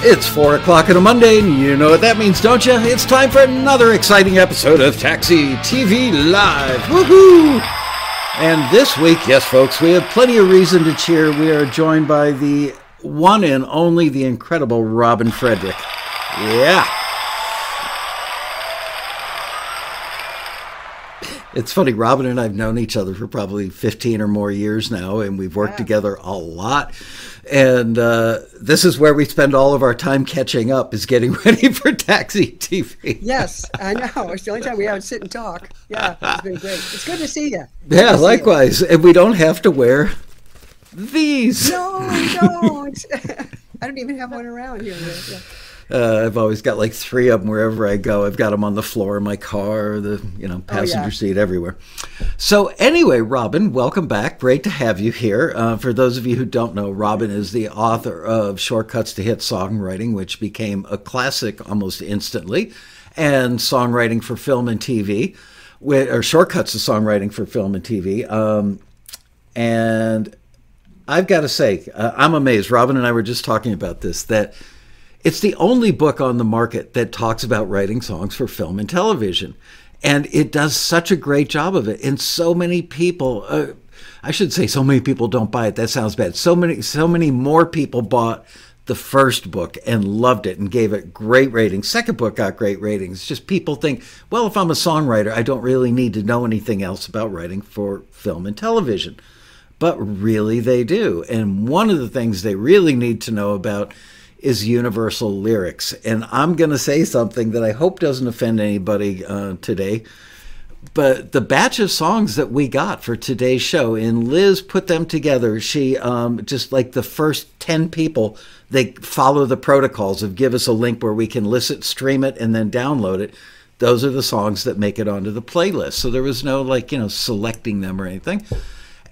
It's 4 o'clock on a Monday, and you know what that means, don't you? It's time for another exciting episode of Taxi TV Live. Woohoo! And this week, yes, folks, we have plenty of reason to cheer. We are joined by the one and only, the incredible Robin Frederick. Yeah. It's funny, Robin and I've known each other for probably 15 or more years now, and we've worked together a lot. And uh, this is where we spend all of our time catching up, is getting ready for Taxi TV. Yes, I know. It's the only time we haven't sit and talk. Yeah, it's been great. It's good to see you. Good yeah, likewise. You. And we don't have to wear these. No, we don't. I don't even have one around here. Yeah. Uh, I've always got like three of them wherever I go. I've got them on the floor in my car, the you know passenger oh, yeah. seat, everywhere. So anyway, Robin, welcome back. Great to have you here. Uh, for those of you who don't know, Robin is the author of Shortcuts to Hit Songwriting, which became a classic almost instantly, and songwriting for film and TV, or shortcuts to songwriting for film and TV. Um, and I've got to say, uh, I'm amazed. Robin and I were just talking about this that it's the only book on the market that talks about writing songs for film and television. And it does such a great job of it. And so many people, uh, I should say, so many people don't buy it. That sounds bad. So many, so many more people bought the first book and loved it and gave it great ratings. Second book got great ratings. Just people think, well, if I'm a songwriter, I don't really need to know anything else about writing for film and television. But really, they do. And one of the things they really need to know about is universal lyrics. And I'm going to say something that I hope doesn't offend anybody uh, today. But the batch of songs that we got for today's show, and Liz put them together. She um, just like the first 10 people, they follow the protocols of give us a link where we can listen, stream it, and then download it. Those are the songs that make it onto the playlist. So there was no like, you know, selecting them or anything.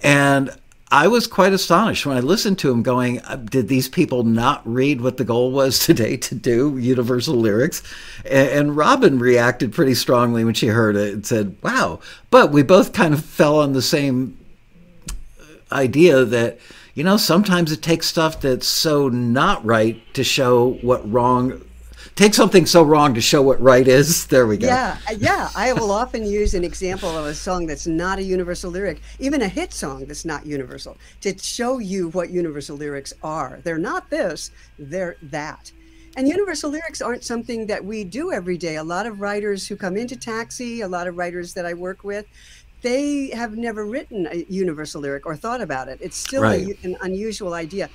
And I was quite astonished when I listened to him going, uh, did these people not read what the goal was today to do universal lyrics? And, Robin reacted pretty strongly when she heard it and said, wow. But we both kind of fell on the same idea that, you know, sometimes it takes stuff that's so not right to show what wrong take something so wrong to show what right is. There we go. Yeah, uh, yeah. I will often use an example of a song that's not a universal lyric, even a hit song that's not universal, to show you what universal lyrics are. They're not this, they're that. And universal lyrics aren't something that we do every day. A lot of writers who come into Taxi, a lot of writers that I work with, they have never written a universal lyric or thought about it. It's still right. a, an unusual idea.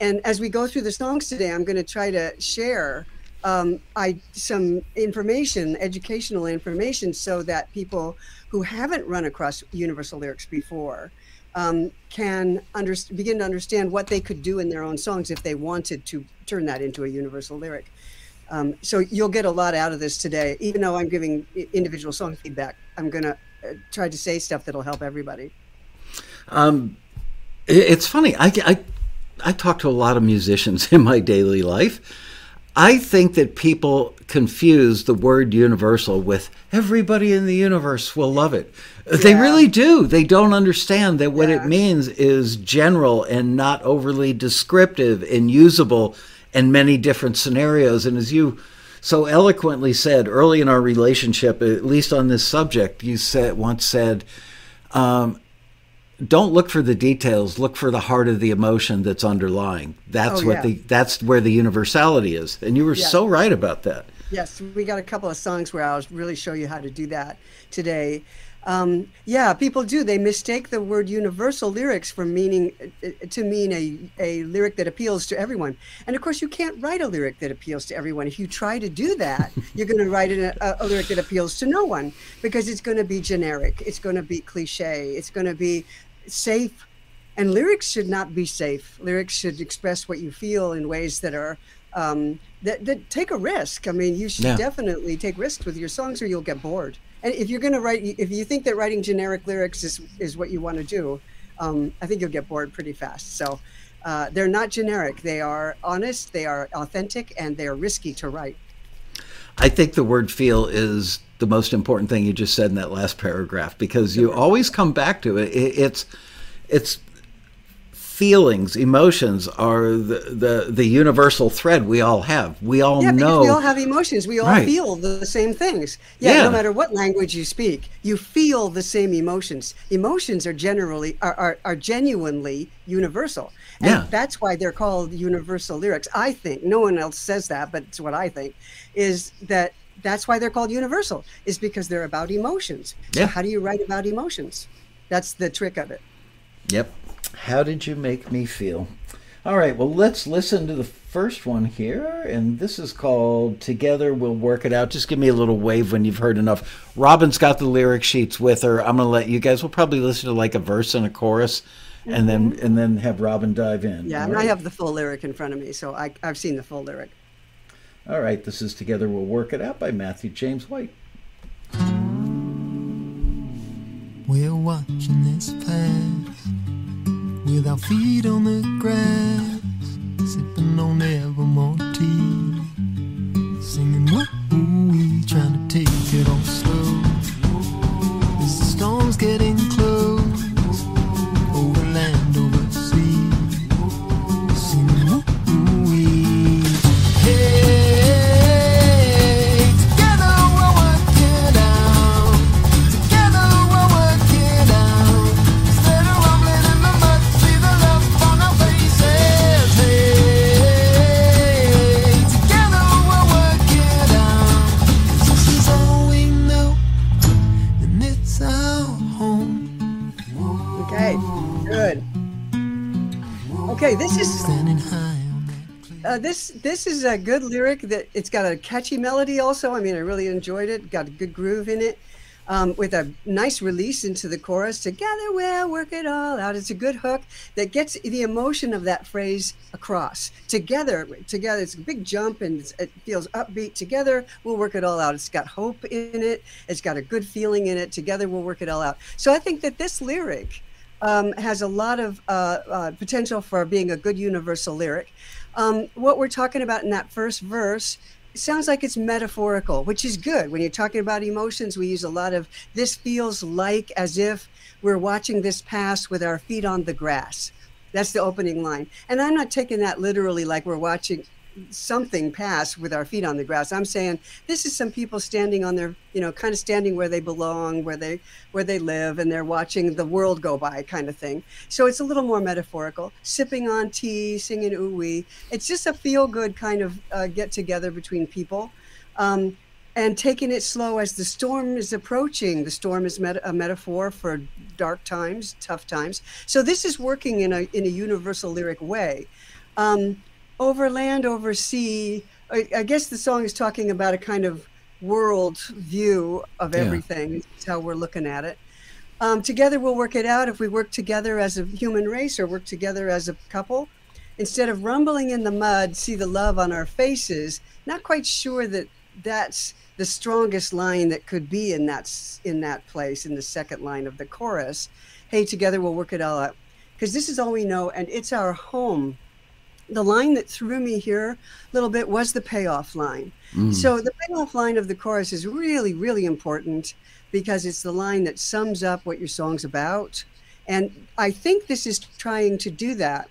And as we go through the songs today, I'm going to try to share um, I some information, educational information, so that people who haven't run across universal lyrics before um, can under, begin to understand what they could do in their own songs if they wanted to turn that into a universal lyric. Um, so you'll get a lot out of this today. Even though I'm giving individual song feedback, I'm going to uh, try to say stuff that'll help everybody. Um, it's funny. I, I I talk to a lot of musicians in my daily life I think that people confuse the word universal with everybody in the universe will love it. Yeah. They really do. They don't understand that what yeah. it means is general and not overly descriptive and usable in many different scenarios. And as you so eloquently said early in our relationship, at least on this subject, you said once said, um, don't look for the details look for the heart of the emotion that's underlying. That's oh, what yeah. the that's where the universality is. And you were yeah. so right about that. Yes we got a couple of songs where i'll really show you how to do that today. Um, yeah people do. They mistake the word universal lyrics for meaning uh, to mean a, a lyric that appeals to everyone. And of course you can't write a lyric that appeals to everyone. If you try to do that you're going to write a, a, lyric that appeals to no one because it's going to be generic. It's going to be cliche. It's going to be safe and lyrics should not be safe. Lyrics should express what you feel in ways that are um, that, that take a risk. I mean you should yeah. definitely take risks with your songs or you'll get bored. And if you're going to write if you think that writing generic lyrics is is what you want to do um, i think you'll get bored pretty fast. So uh, they're not generic. They are honest they are authentic and they are risky to write i think the word feel is the most important thing you just said in that last paragraph because you always come back to it. It's it's feelings, emotions are the, the, the universal thread we all have. We all yeah, know. we all have emotions. We all right. feel the same things. Yeah, yeah, no matter what language you speak, you feel the same emotions. Emotions are generally are, are, are genuinely universal. And yeah. that's why they're called universal lyrics. I think no one else says that, but it's what I think is that that's why they're called universal is because they're about emotions. Yeah. So how do you write about emotions? That's the trick of it. Yep. How did you make me feel? All right, well, let's listen to the first one here. And this is called Together We'll Work It Out. Just give me a little wave when you've heard enough. Robin's got the lyric sheets with her. I'm going to let you guys, we'll probably listen to like a verse and a chorus. Mm-hmm. And then mm-hmm. and then have Robin dive in. Yeah, and right? I have the full lyric in front of me, so I, I've seen the full lyric. All right, this is Together We'll Work It Out by Matthew James White. We're watching this pass with our feet on the grass, sipping on evermore this is a good lyric that it's got a catchy melody. Also, I mean, I really enjoyed it. Got a good groove in it, um, with a nice release into the chorus. Together we'll work it all out. It's a good hook that gets the emotion of that phrase across. Together, together. It's a big jump and it feels upbeat. Together we'll work it all out. It's got hope in it. It's got a good feeling in it. Together we'll work it all out. So I think that this lyric um, has a lot of uh, uh, potential for being a good universal lyric. Um, what we're talking about in that first verse sounds like it's metaphorical, which is good. When you're talking about emotions, we use a lot of this feels like as if we're watching this pass with our feet on the grass. That's the opening line. And I'm not taking that literally like we're watching something pass with our feet on the grass. I'm saying this is some people standing on their, you know, kind of standing where they belong, where they where they live, and they're watching the world go by, kind of thing. So it's a little more metaphorical. Sipping on tea, singing ooh. It's just a feel good kind of uh, get together between people. Um, and taking it slow as the storm is approaching. The storm is met- a metaphor for dark times, tough times. So this is working in a in a universal lyric way. Um, over land, over sea. I, I, guess the song is talking about a kind of world view of everything. Yeah. It's how we're looking at it. Um, together, we'll work it out if we work together as a human race or work together as a couple. Instead of rumbling in the mud, see the love on our faces. Not quite sure that that's the strongest line that could be in that in that place in the second line of the chorus. Hey, together we'll work it all out because this is all we know, and it's our home the line that threw me here a little bit was the payoff line. Mm. So the payoff line of the chorus is really, really important because it's the line that sums up what your song's about. And I think this is trying to do that.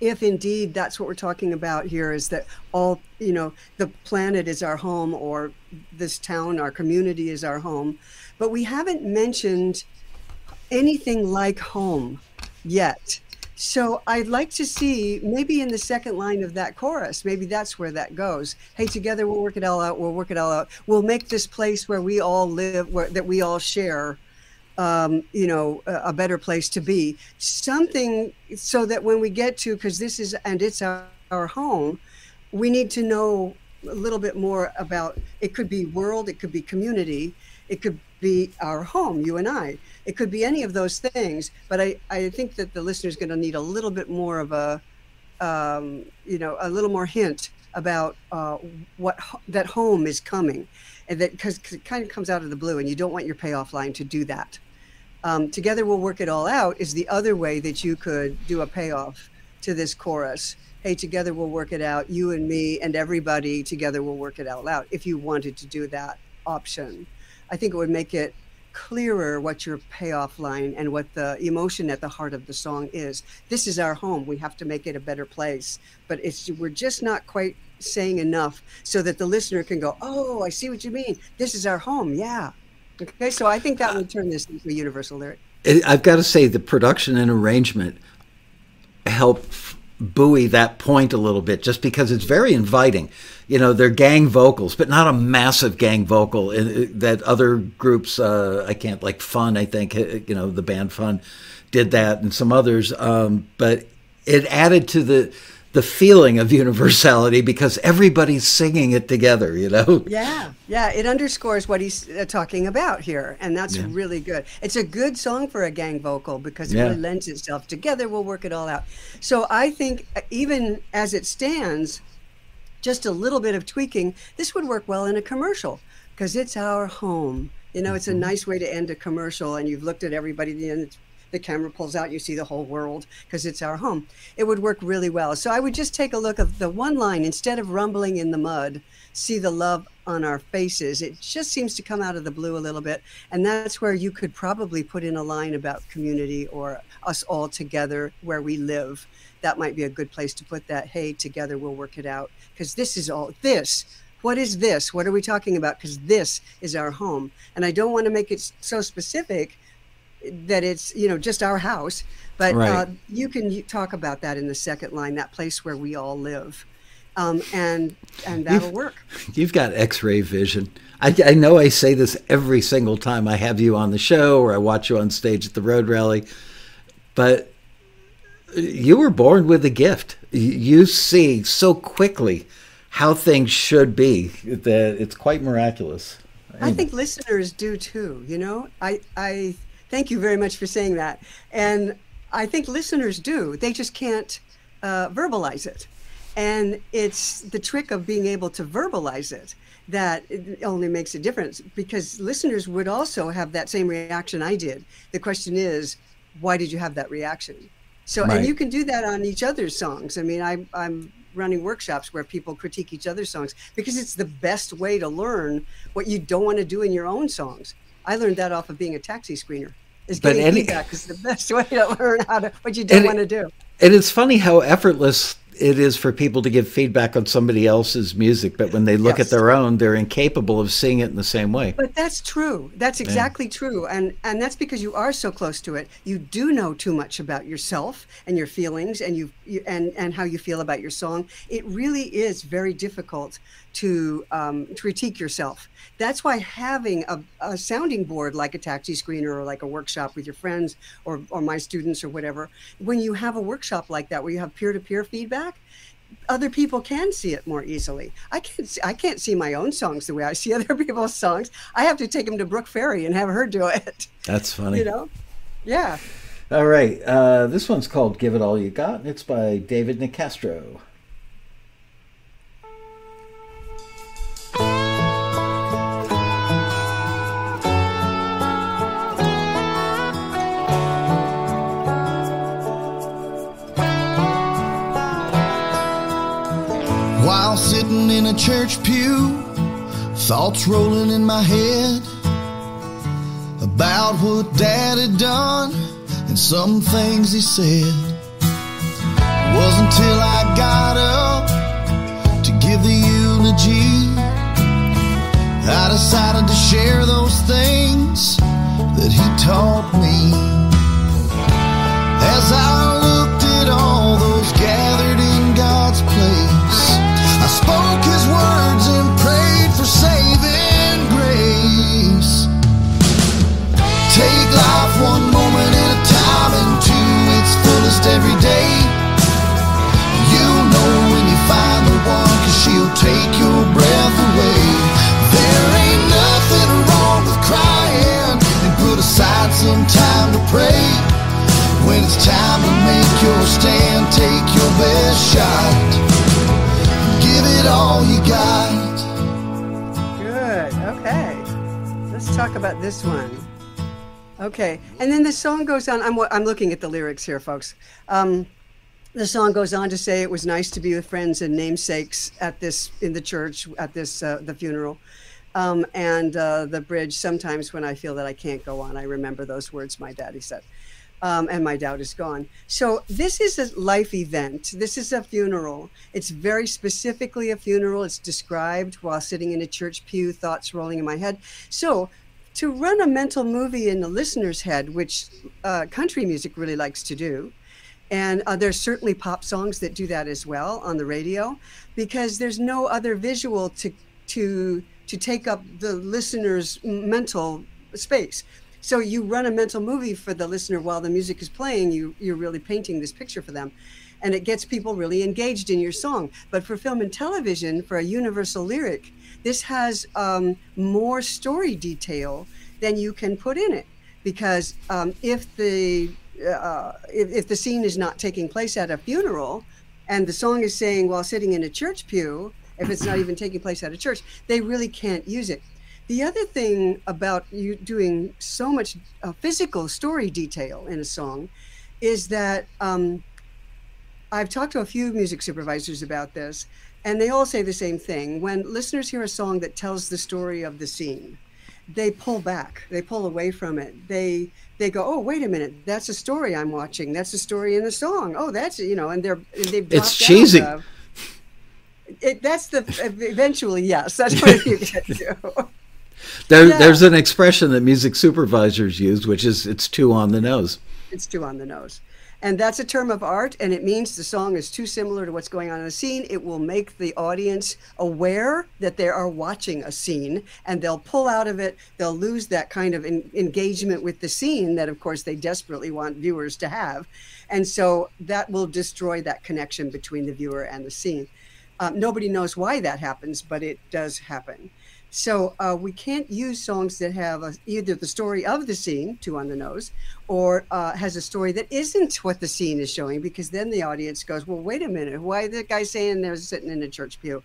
If indeed that's what we're talking about here, is that all, you know, the planet is our home or this town, our community is our home. But we haven't mentioned anything like home yet. So I'd like to see maybe in the second line of that chorus, maybe that's where that goes. Hey, together we'll work it all out. We'll work it all out. We'll make this place where we all live, where that we all share, um, you know, a, a, better place to be. Something so that when we get to, because this is and it's our, our home, we need to know a little bit more about. It could be world, it could be community, it could be our home, you and I. It could be any of those things, but I, I think that the listener is going to need a little bit more of a, um, you know, a little more hint about uh, what that home is coming, and that because it kind of comes out of the blue, and you don't want your payoff line to do that. Um, together we'll work it all out is the other way that you could do a payoff to this chorus. Hey, together we'll work it out. You and me and everybody together we'll work it all out loud. If you wanted to do that option, I think it would make it clearer what your payoff line and what the emotion at the heart of the song is. This is our home. We have to make it a better place. But it's we're just not quite saying enough so that the listener can go, "Oh, I see what you mean. This is our home." Yeah. Okay, so I think that would turn this into a universal lyric. I've got to say, the production and arrangement help buoy that point a little bit just because it's very inviting. You know, they're gang vocals, but not a massive gang vocal that other groups, uh, I can't, like Fun, I think, uh, you know, the band Fun did that and some others. Um, but it added to the the feeling of universality because everybody's singing it together, you know? Yeah, yeah. It underscores what he's uh, talking about here. And that's yeah. really good. It's a good song for a gang vocal because it yeah. really lends itself together. We'll work it all out. So I think, uh, even as it stands, just a little bit of tweaking, this would work well in a commercial because it's our home. You know, it's a mm-hmm. nice way to end a commercial, and you've looked at everybody, and it's the camera pulls out, you see the whole world because it's our home. It would work really well. So I would just take a look of the one line instead of rumbling in the mud, see the love on our faces. It just seems to come out of the blue a little bit. And that's where you could probably put in a line about community or us all together where we live. That might be a good place to put that. Hey, together we'll work it out. Because this is all this what is this? What are we talking about? Because this is our home. And I don't want to make it so specific that it's you know just our house but right. uh, you can talk about that in the second line that place where we all live. Um, and and that'll you've, work. you've got x-ray vision. I, I know i say this every single time i have you on the show or i watch you on stage at the road rally but you were born with a gift. You see so quickly how things should be that it's quite miraculous. I think listeners do too. You know, I I Thank you very much for saying that. And I think listeners do. They just can't uh, verbalize it. And it's the trick of being able to verbalize it that it only makes a difference because listeners would also have that same reaction I did. The question is, why did you have that reaction? So, right. and you can do that on each other's songs. I mean, I, I'm running workshops where people critique each other's songs because it's the best way to learn what you don't want to do in your own songs. I learned that off of being a taxi screener is getting any, feedback is the best way to learn how to what you don't want to do. And it's funny how effortless it is for people to give feedback on somebody else's music, but when they look yes. at their own, they're incapable of seeing it in the same way. But that's true. That's exactly yeah. true. And and that's because you are so close to it. You do know too much about yourself and your feelings and you, you and and how you feel about your song. It really is very difficult to um, to critique yourself. That's why having a, a, sounding board like a taxi screener or like a workshop with your friends or, or my students or whatever, when you have a workshop like that where you have peer to peer feedback, other people can see it more easily. I can't see, I can't see my own songs the way I see other people's songs. I have to take them to Brooke Ferry and have her do it. That's funny. You know? Yeah. All right. Uh, this one's called Give It All You Got, and it's by David Nicastro. A church pew, thoughts rolling in my head about what Dad had done and some things he said. It was until I got up to give the eulogy, I decided to share those things that he taught me. As I one moment at a time into its fullest every day. You'll know when you find the one, cause she'll take your breath away. There ain't nothing wrong with crying and put aside some time to pray. When it's time to make your stand, take your best shot give it all you got. Good. Okay. Let's talk about this one. Okay. And then the song goes on. I'm, I'm looking at the lyrics here, folks. Um, the song goes on to say it was nice to be with friends and namesakes at this in the church at this uh, the funeral Um, and uh, the bridge, sometimes when I feel that I can't go on, I remember those words my daddy said. Um, and my doubt is gone. So, this is a life event. This is a funeral. It's very specifically a funeral. It's described while sitting in a church pew, thoughts rolling in my head. So, to run a mental movie in the listener's head, which uh, country music really likes to do, and uh, there's certainly pop songs that do that as well on the radio, because there's no other visual to to to take up the listener's mental space. So you run a mental movie for the listener while the music is playing. You you're really painting this picture for them, and it gets people really engaged in your song. But for film and television, for a universal lyric, this has um, more story detail than you can put in it because um, if the uh, if, if the scene is not taking place at a funeral and the song is saying while sitting in a church pew if it's not even taking place at a church, they really can't use it. The other thing about you doing so much uh, physical story detail in a song is that um, I've talked to a few music supervisors about this, and they all say the same thing. When listeners hear a song that tells the story of the scene, they pull back, they pull away from it. They they go, oh wait a minute, that's a story I'm watching. That's a story in the song. Oh, that's you know, and they're they've it's cheesy. Of, it, that's the eventually yes. That's what you get to. There, yeah. There's an expression that music supervisors use, which is it's too on the nose. It's too on the nose. And that's a term of art, and it means the song is too similar to what's going on in the scene. It will make the audience aware that they are watching a scene, and they'll pull out of it. They'll lose that kind of engagement with the scene that, of course, they desperately want viewers to have. And so that will destroy that connection between the viewer and the scene. Um, nobody knows why that happens, but it does happen. So uh, we can't use songs that have a, either the story of the scene, two on the nose, or uh, has a story that isn't what the scene is showing, because then the audience goes, "Well, wait a minute, why the guy saying they're sitting in a church pew?"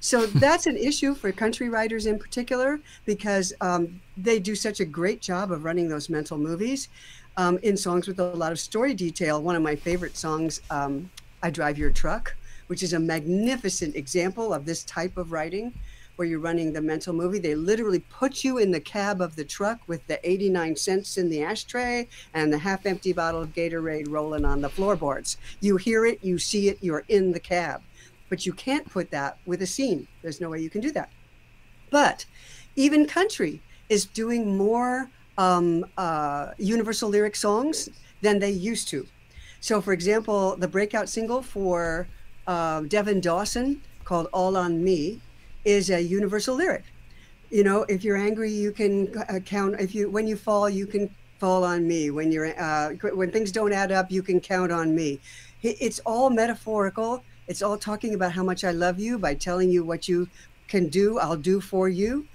So that's an issue for country writers in particular, because um, they do such a great job of running those mental movies um, in songs with a lot of story detail. One of my favorite songs, um, "I Drive Your Truck." which is a magnificent example of this type of writing where you're running the mental movie. They literally put you in the cab of the truck with the 89 cents in the ashtray and the half empty bottle of Gatorade rolling on the floorboards. You hear it, you see it, you're in the cab. But you can't put that with a scene. There's no way you can do that. But even country is doing more um, uh, universal lyric songs than they used to. So, for example, the breakout single for uh, Devin Dawson called All on Me is a universal lyric. You know, if you're angry, you can uh, count. If you when you fall, you can fall on me. When you're uh, when things don't add up, you can count on me. It's all metaphorical. It's all talking about how much I love you by telling you what you can do. I'll do for you.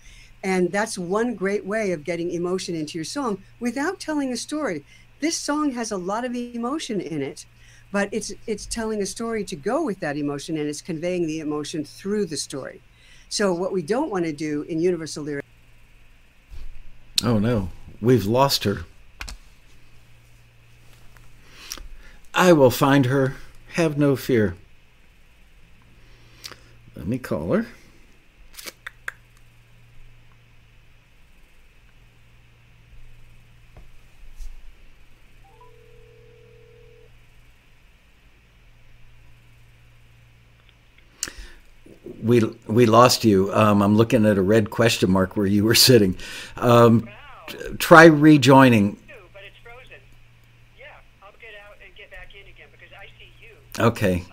And that's one great way of getting emotion into your song without telling a story. This song has a lot of emotion in it, but it's it's telling a story to go with that emotion and it's conveying the emotion through the story so what we don't want to do in universal lyrics oh no. We've lost her. I will find her. Have no fear. Let me call her we we lost you. Um, I'm looking at a red question mark where you were sitting. Um, wow. Try rejoining. But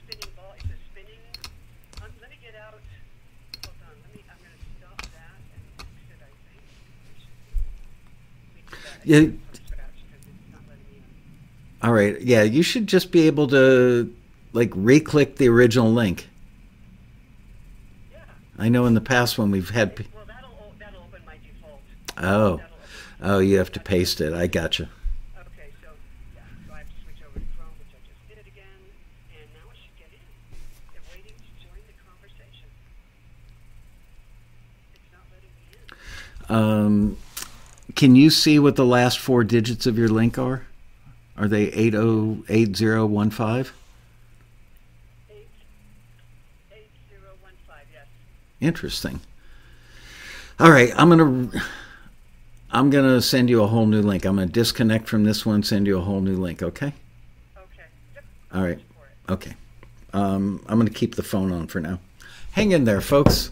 in. All right. Yeah, you should just be able to like re-click the original link. Yeah. I know in the past when we've had. pe- Well, that'll that'll open my default. Oh, That'll oh, you have to paste it. I gotcha. Okay, so yeah, so I have to switch over to Chrome, which I just did again, and now it should get in. They're waiting to join the conversation. It's not letting me in. Um, can you see what the last four digits of your link are? Are they eight oh eight zero one five? Eight eight zero one five. Yes. Interesting. All right, I'm gonna I'm gonna send you a whole new link. I'm gonna disconnect from this one, send you a whole new link. Okay. Okay. Yep. All right. Okay. Um, I'm gonna keep the phone on for now. Hang in there, folks.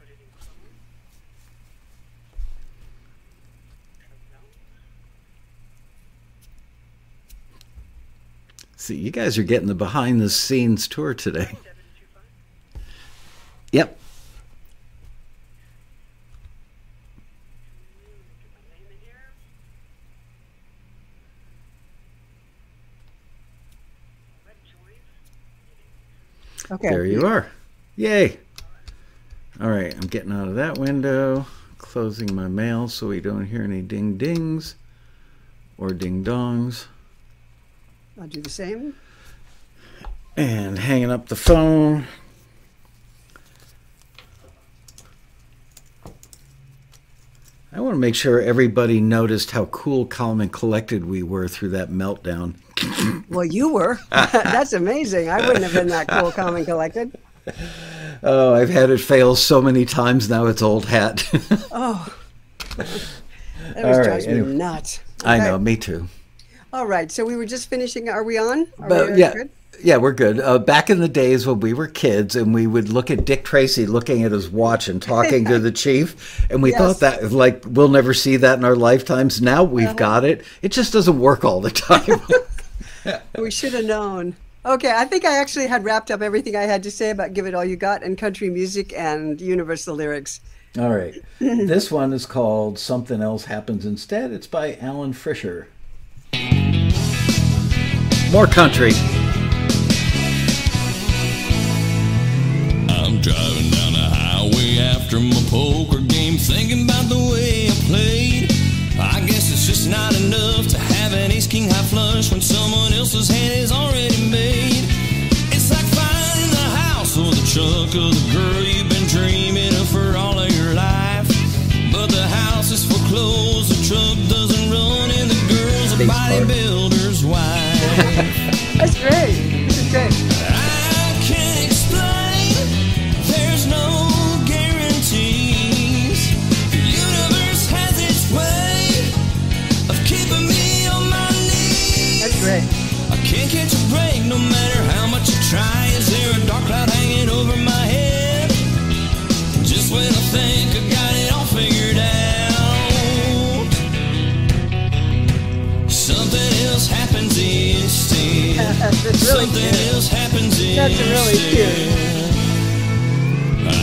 put it in Chrome. Chrome. See, you guys are getting the behind the scenes tour today. Seven two five. Yep. Get my name in here. Web join. Okay. There you are. Yay. All right, I'm getting out of that window, closing my mail so we don't hear any ding dings or ding dongs, I'll do the same. and hanging up the phone. I want to make sure everybody noticed how cool, calm, and collected we were through that meltdown. Well, you were. That's amazing. I wouldn't have been that cool, calm, and collected. Oh, I've had it fail so many times now it's old hat. Oh, that All was right, drives me anyway. nuts. I know, me too. All right. So we were just finishing. Are we on? Are But we yeah, good? Yeah, we're good. Uh, back in the days when we were kids, and we would look at Dick Tracy looking at his watch and talking to the chief, and we Yes. thought that like we'll never see that in our lifetimes. Now we've Uh-huh. got it. It just doesn't work all the time. We should have known. Okay, I think I actually had wrapped up everything I had to say about "Give It All You Got" and country music and universal lyrics. all right, this one is called "Something Else Happens Instead." It's by Alan Fisher. More country. After my poker game, thinking about the way I played. I guess it's just not enough to have an ace king high flush when someone else's hand is already made. It's like finding the house or the truck of the girl you've been dreaming of for all of your life. But the house is foreclosed, the truck doesn't run, and the girl's a bodybuilder's wife. That's great. This is great. no matter how much try. Is there a dark cloud hanging over my head? Just when I think I got it all figured out, something else happens instead. really something cute. else happens That's instead. really cute.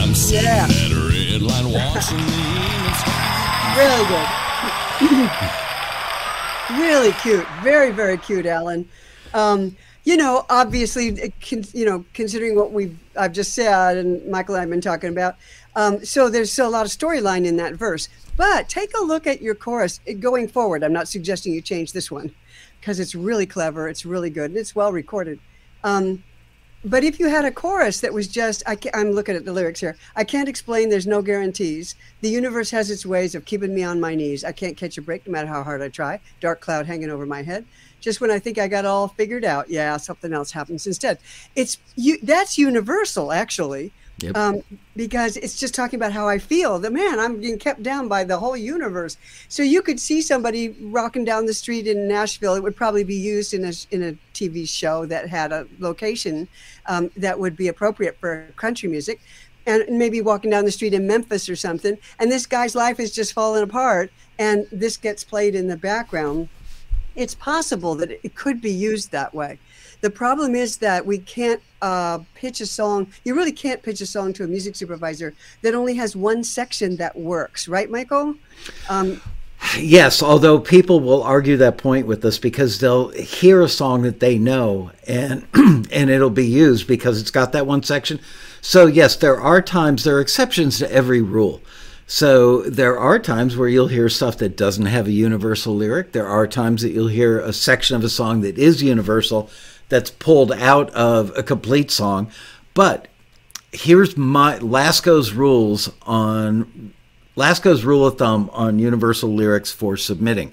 I'm sitting yeah. red watching Really good. really cute. Very, very cute, Alan. Um, you know, obviously, you know, considering what we've I've just said and Michael and I've been talking about, um, so there's still a lot of storyline in that verse. But take a look at your chorus uh, going forward. I'm not suggesting you change this one because it's really clever. It's really good. And it's well recorded. Um, but if you had a chorus that was just, I am looking at the lyrics here. I can't explain. There's no guarantees. The universe has its ways of keeping me on my knees. I can't catch a break no matter how hard I try. Dark cloud hanging over my head. Just when I think I got all figured out, yeah, something else happens instead. It's you. That's universal, actually, Yep. um, because it's just talking about how I feel. The man, I'm being kept down by the whole universe. So you could see somebody rocking down the street in Nashville. It would probably be used in a in a TV show that had a location um, that would be appropriate for country music. And maybe walking down the street in Memphis or something, and this guy's life is just falling apart, and this gets played in the background it's possible that it could be used that way. The problem is that we can't uh, pitch a song. You really can't pitch a song to a music supervisor that only has one section that works, right, Michael? Um, Yes, although people will argue that point with us because they'll hear a song that they know and and it'll be used because it's got that one section. So yes, there are times there are exceptions to every rule. So there are times where you'll hear stuff that doesn't have a universal lyric. There are times that you'll hear a section of a song that is universal that's pulled out of a complete song. But here's my Laskow's rules on Laskow's rule of thumb on universal lyrics for submitting.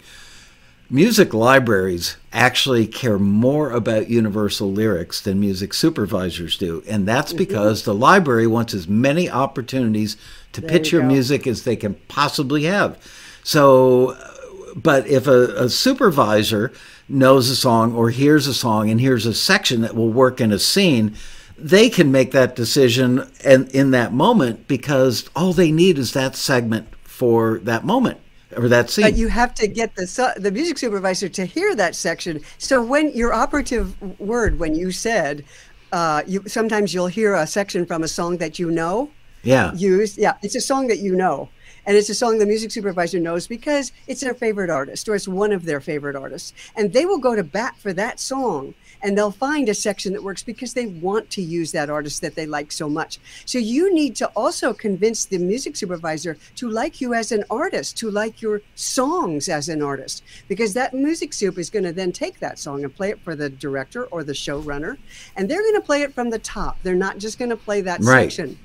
Music libraries actually care more about universal lyrics than music supervisors do, and that's because the library wants as many opportunities to There pitch you your go. music as they can possibly have. So, uh, but if a, a supervisor knows a song or hears a song and hears a section that will work in a scene, they can make that decision and in that moment because all they need is that segment for that moment or that scene. but you have to get the su- the music supervisor to hear that section. So when your operative word, when you said, uh, you sometimes you'll hear a section from a song that you know, yeah. used. Yeah, it's a song that you know. And it's a song the music supervisor knows because it's their favorite artist or it's one of their favorite artists. And they will go to bat for that song and they'll find a section that works because they want to use that artist that they like so much. So you need to also convince the music supervisor to like you as an artist, to like your songs as an artist, because that music soup is going to then take that song and play it for the director or the showrunner. And they're going to play it from the top. They're not just going to play that Right. section.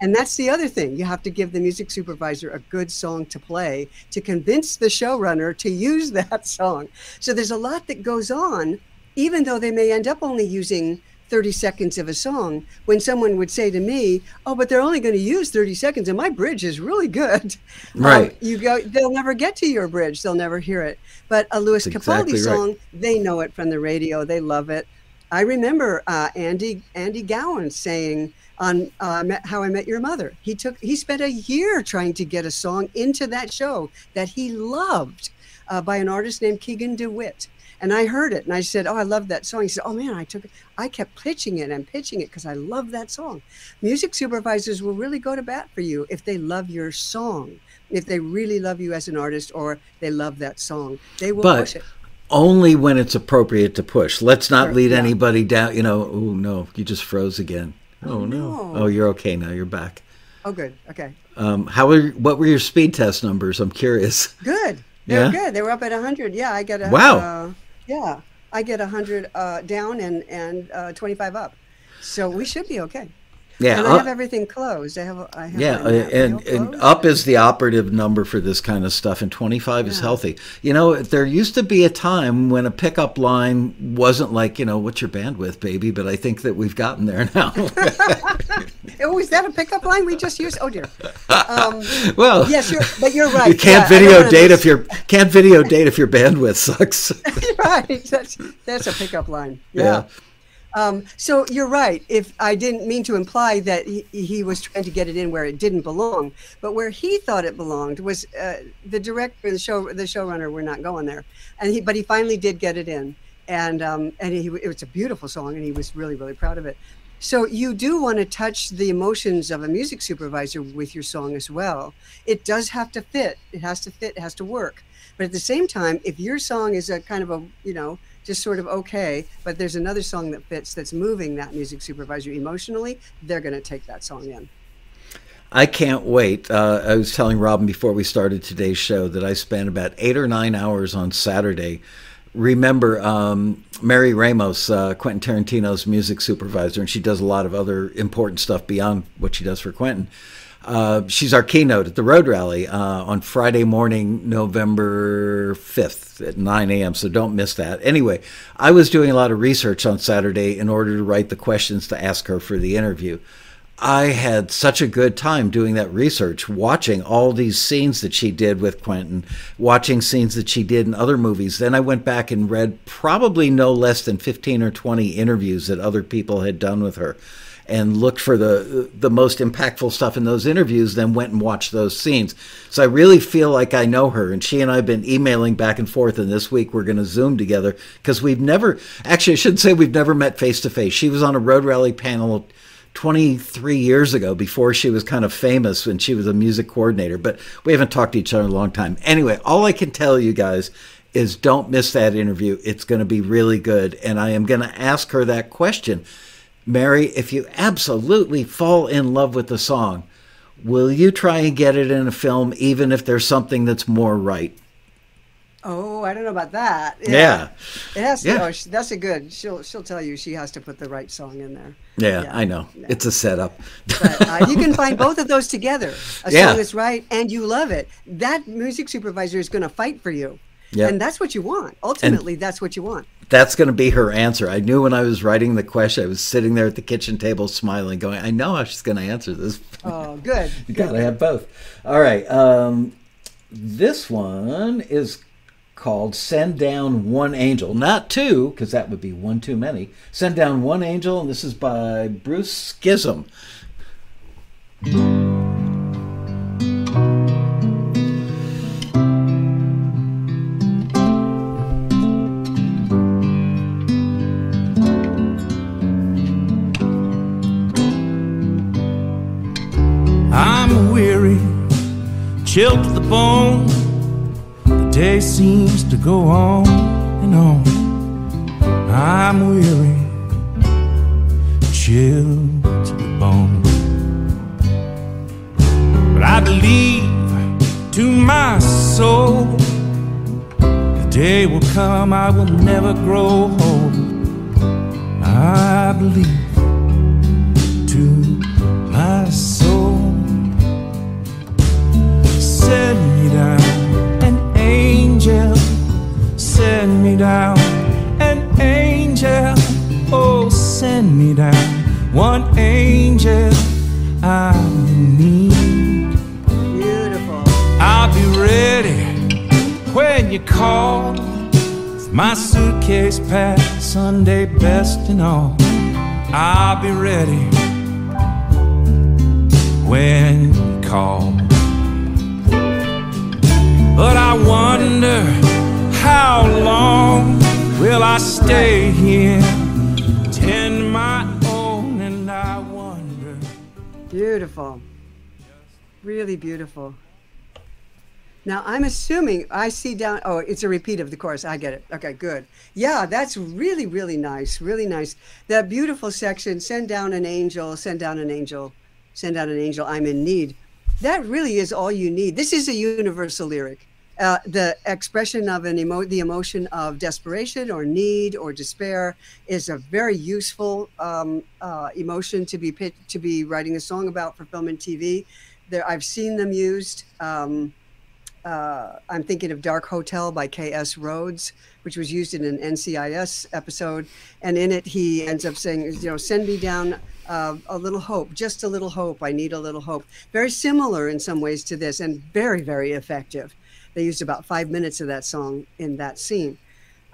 And that's the other thing. You have to give the music supervisor a good song to play to convince the showrunner to use that song. So there's a lot that goes on, even though they may end up only using 30 seconds of a song. When someone would say to me, Oh, but they're only going to use 30 seconds and my bridge is really good. Um, Right. you go, they'll never get to your bridge. They'll never hear it. But a Louis That's Capaldi exactly right. song, they know it from the radio. They love it. I remember uh, Andy Andy Gowan saying on uh, How I Met Your Mother. He took he spent a year trying to get a song into that show that he loved uh, by an artist named Keegan DeWitt. And I heard it and I said, "Oh, I love that song." He said, "Oh man, I took it. I kept pitching it and pitching it because I love that song." Music supervisors will really go to bat for you if they love your song, if they really love you as an artist or they love that song. They will push but it. only when it's appropriate to push. Let's not Sure, lead yeah. anybody down. You know, oh no, you just froze again. Oh, no. no. Oh, you're okay now. You're back. Oh, good. Okay. Um, how were what were your speed test numbers? I'm curious. Good. They're Yeah? good. They were up at 100. Yeah, I got a Wow. Uh, yeah, I get 100 uh, down and and uh, 25 up. So we should be okay. Yeah, and I uh, have everything closed. I have. I have yeah, uh, and, and up is the operative number for this kind of stuff, and 25 is healthy. You know, there used to be a time when a pickup line wasn't like, you know, what's your bandwidth, baby? But I think that we've gotten there now. Oh, is that a pickup line we just used? Oh dear. Um, well, yes, you're, but you're right. you can't Yeah, video date miss- if your can't video date if your bandwidth sucks. right. That's that's a pickup line. Yeah. Yeah. Um, so you're right. If I didn't mean to imply that he, he was trying to get it in where it didn't belong, but where he thought it belonged was uh, the director, the show, the showrunner. We're not going there, and he, but he finally did get it in, and um, and he, it was a beautiful song, and he was really really proud of it. So you do want to touch the emotions of a music supervisor with your song as well. It does have to fit. It has to fit. It has to work. But at the same time, if your song is a kind of a you know just sort of okay, but there's another song that fits that's moving that music supervisor emotionally, they're going to take that song in. I can't wait. Uh, I was telling Robin before we started today's show that I spent about eight or nine hours on Saturday. Remember um, Mary Ramos, uh, Quentin Tarantino's music supervisor, and she does a lot of other important stuff beyond what she does for Quentin. Uh, she's our keynote at the Road Rally uh, on Friday morning, November 5th at 9 a.m. So don't miss that. Anyway, I was doing a lot of research on Saturday in order to write the questions to ask her for the interview. I had such a good time doing that research, watching all these scenes that she did with Quentin, watching scenes that she did in other movies. Then I went back and read probably no less than 15 or 20 interviews that other people had done with her and looked for the the most impactful stuff in those interviews then went and watched those scenes so i really feel like i know her and she and i've been emailing back and forth and this week we're going to zoom together because we've never actually i shouldn't say we've never met face to face she was on a road rally panel 23 years ago before she was kind of famous when she was a music coordinator, but we haven't talked to each other in a long time. Anyway, all I can tell you guys is don't miss that interview. It's going to be really good. And I am going to ask her that question. Mary, if you absolutely fall in love with the song, will you try and get it in a film even if there's something that's more right? Oh, I don't know about that. Yeah, it has to. Yeah. Oh, that's a good. She'll she'll tell you she has to put the right song in there. Yeah, Yeah. I know. Yeah. It's a setup. But uh, you can find both of those together. A Yeah. song that's right and you love it. That music supervisor is going to fight for you. Yeah. And that's what you want. Ultimately, that's what you want. That's going to be her answer. I knew when I was writing the question, I was sitting there at the kitchen table smiling, going, I know how she's going to answer this. Oh, good. You got to have both. All right. Um, this one is called Send Down One Angel. Not two, because that would be one too many. Send Down One Angel, and this is by Bruce Schism. I'm weary, chilled to the bone. Day seems to go on and on. I'm weary, chilled to the bone. But I believe to my soul, the day will come I will never grow old. I believe down an angel. Oh, send me down one angel. I need. Beautiful. I'll be ready when you call. My suitcase packed, Sunday best and all. I'll be ready when you call. But I wonder how long will I stay here? Tend my own, and I wonder. Beautiful. Really beautiful. Now I'm assuming I see down. Oh, it's a repeat of the chorus. I get it. Okay, good. Yeah, that's really, really nice. Really nice. That beautiful section. Send down an angel. Send down an angel. Send down an angel. I'm in need. That really is all you need. This is a universal lyric. Uh, the expression of an emo- the emotion of desperation or need or despair is a very useful um, uh, emotion to be pit- to be writing a song about for film and TV. There, I've seen them used. Um, uh, I'm thinking of Dark Hotel by K.S. Rhodes, which was used in an NCIS episode. And in it, he ends up saying, you know, send me down uh, a little hope, just a little hope. I need a little hope. Very similar in some ways to this and very, very effective. They used about five minutes of that song in that scene.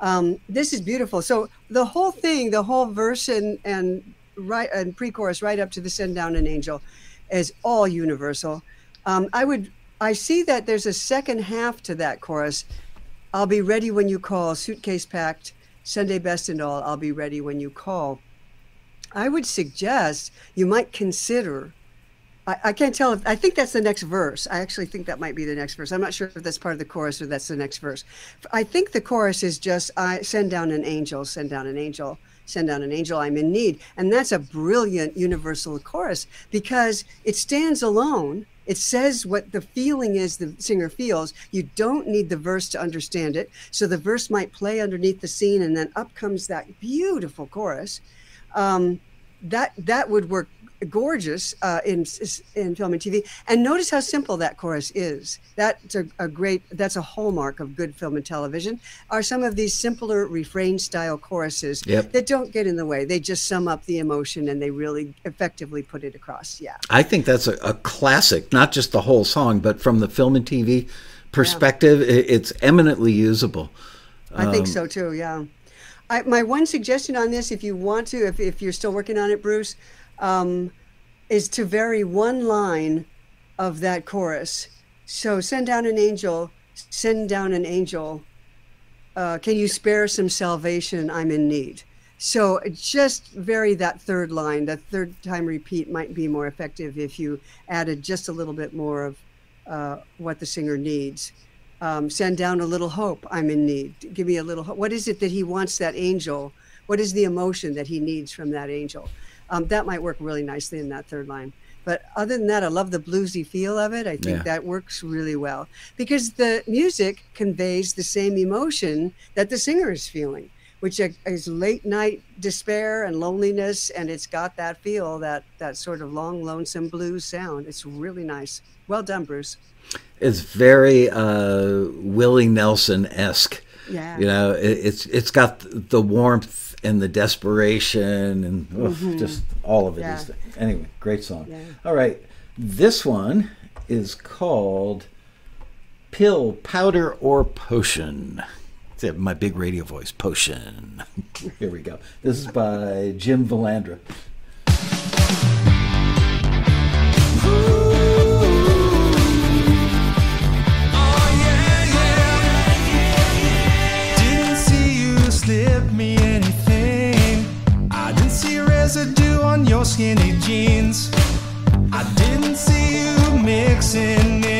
Um, this is beautiful. So the whole thing, the whole verse and, and right and pre-chorus right up to the send down an angel is all universal. Um, I would I see that there's a second half to that chorus. I'll be ready when you call, suitcase packed, Sunday best and all, I'll be ready when you call. I would suggest you might consider. I, I can't tell if I think that's the next verse. I actually think that might be the next verse. I'm not sure if that's part of the chorus or that's the next verse. I think the chorus is just I send down an angel, send down an angel, send down an angel, I'm in need. And that's a brilliant universal chorus because it stands alone. It says what the feeling is the singer feels. You don't need the verse to understand it. So the verse might play underneath the scene, and then up comes that beautiful chorus. Um, that that would work gorgeous uh, in in film and TV. And notice how simple that chorus is. That's a, a, great. That's a hallmark of good film and television. Are some of these simpler refrain style choruses yep. that don't get in the way. They just sum up the emotion and they really effectively put it across. Yeah. I think that's a, a classic. Not just the whole song, but from the film and TV perspective, yeah. it's eminently usable. I um, think so too. Yeah. I, my one suggestion on this, if you want to, if, if you're still working on it, Bruce, um, is to vary one line of that chorus. So send down an angel, send down an angel. Uh, can you spare some salvation? I'm in need. So just vary that third line. That third time repeat might be more effective if you added just a little bit more of uh, what the singer needs um, send down a little hope. I'm in need. Give me a little hope. What is it that he wants that angel? What is the emotion that he needs from that angel? Um, that might work really nicely in that third line. But other than that, I love the bluesy feel of it. I think Yeah. that works really well because the music conveys the same emotion that the singer is feeling, which is late night despair and loneliness, and it's got that feel, that that sort of long, lonesome blues sound. It's really nice. Well done, Bruce. It's very uh, Willie Nelson esque. Yeah. You know, it, it's it's got the warmth and the desperation and oof, just all of it Mm-hmm. Yeah. Anyway, great song. Yeah. All right, this one is called "Pill, Powder, or Potion." It's my big radio voice, potion. Here we go. This is by Jim Valandra. Your skinny jeans. I didn't see you mixing in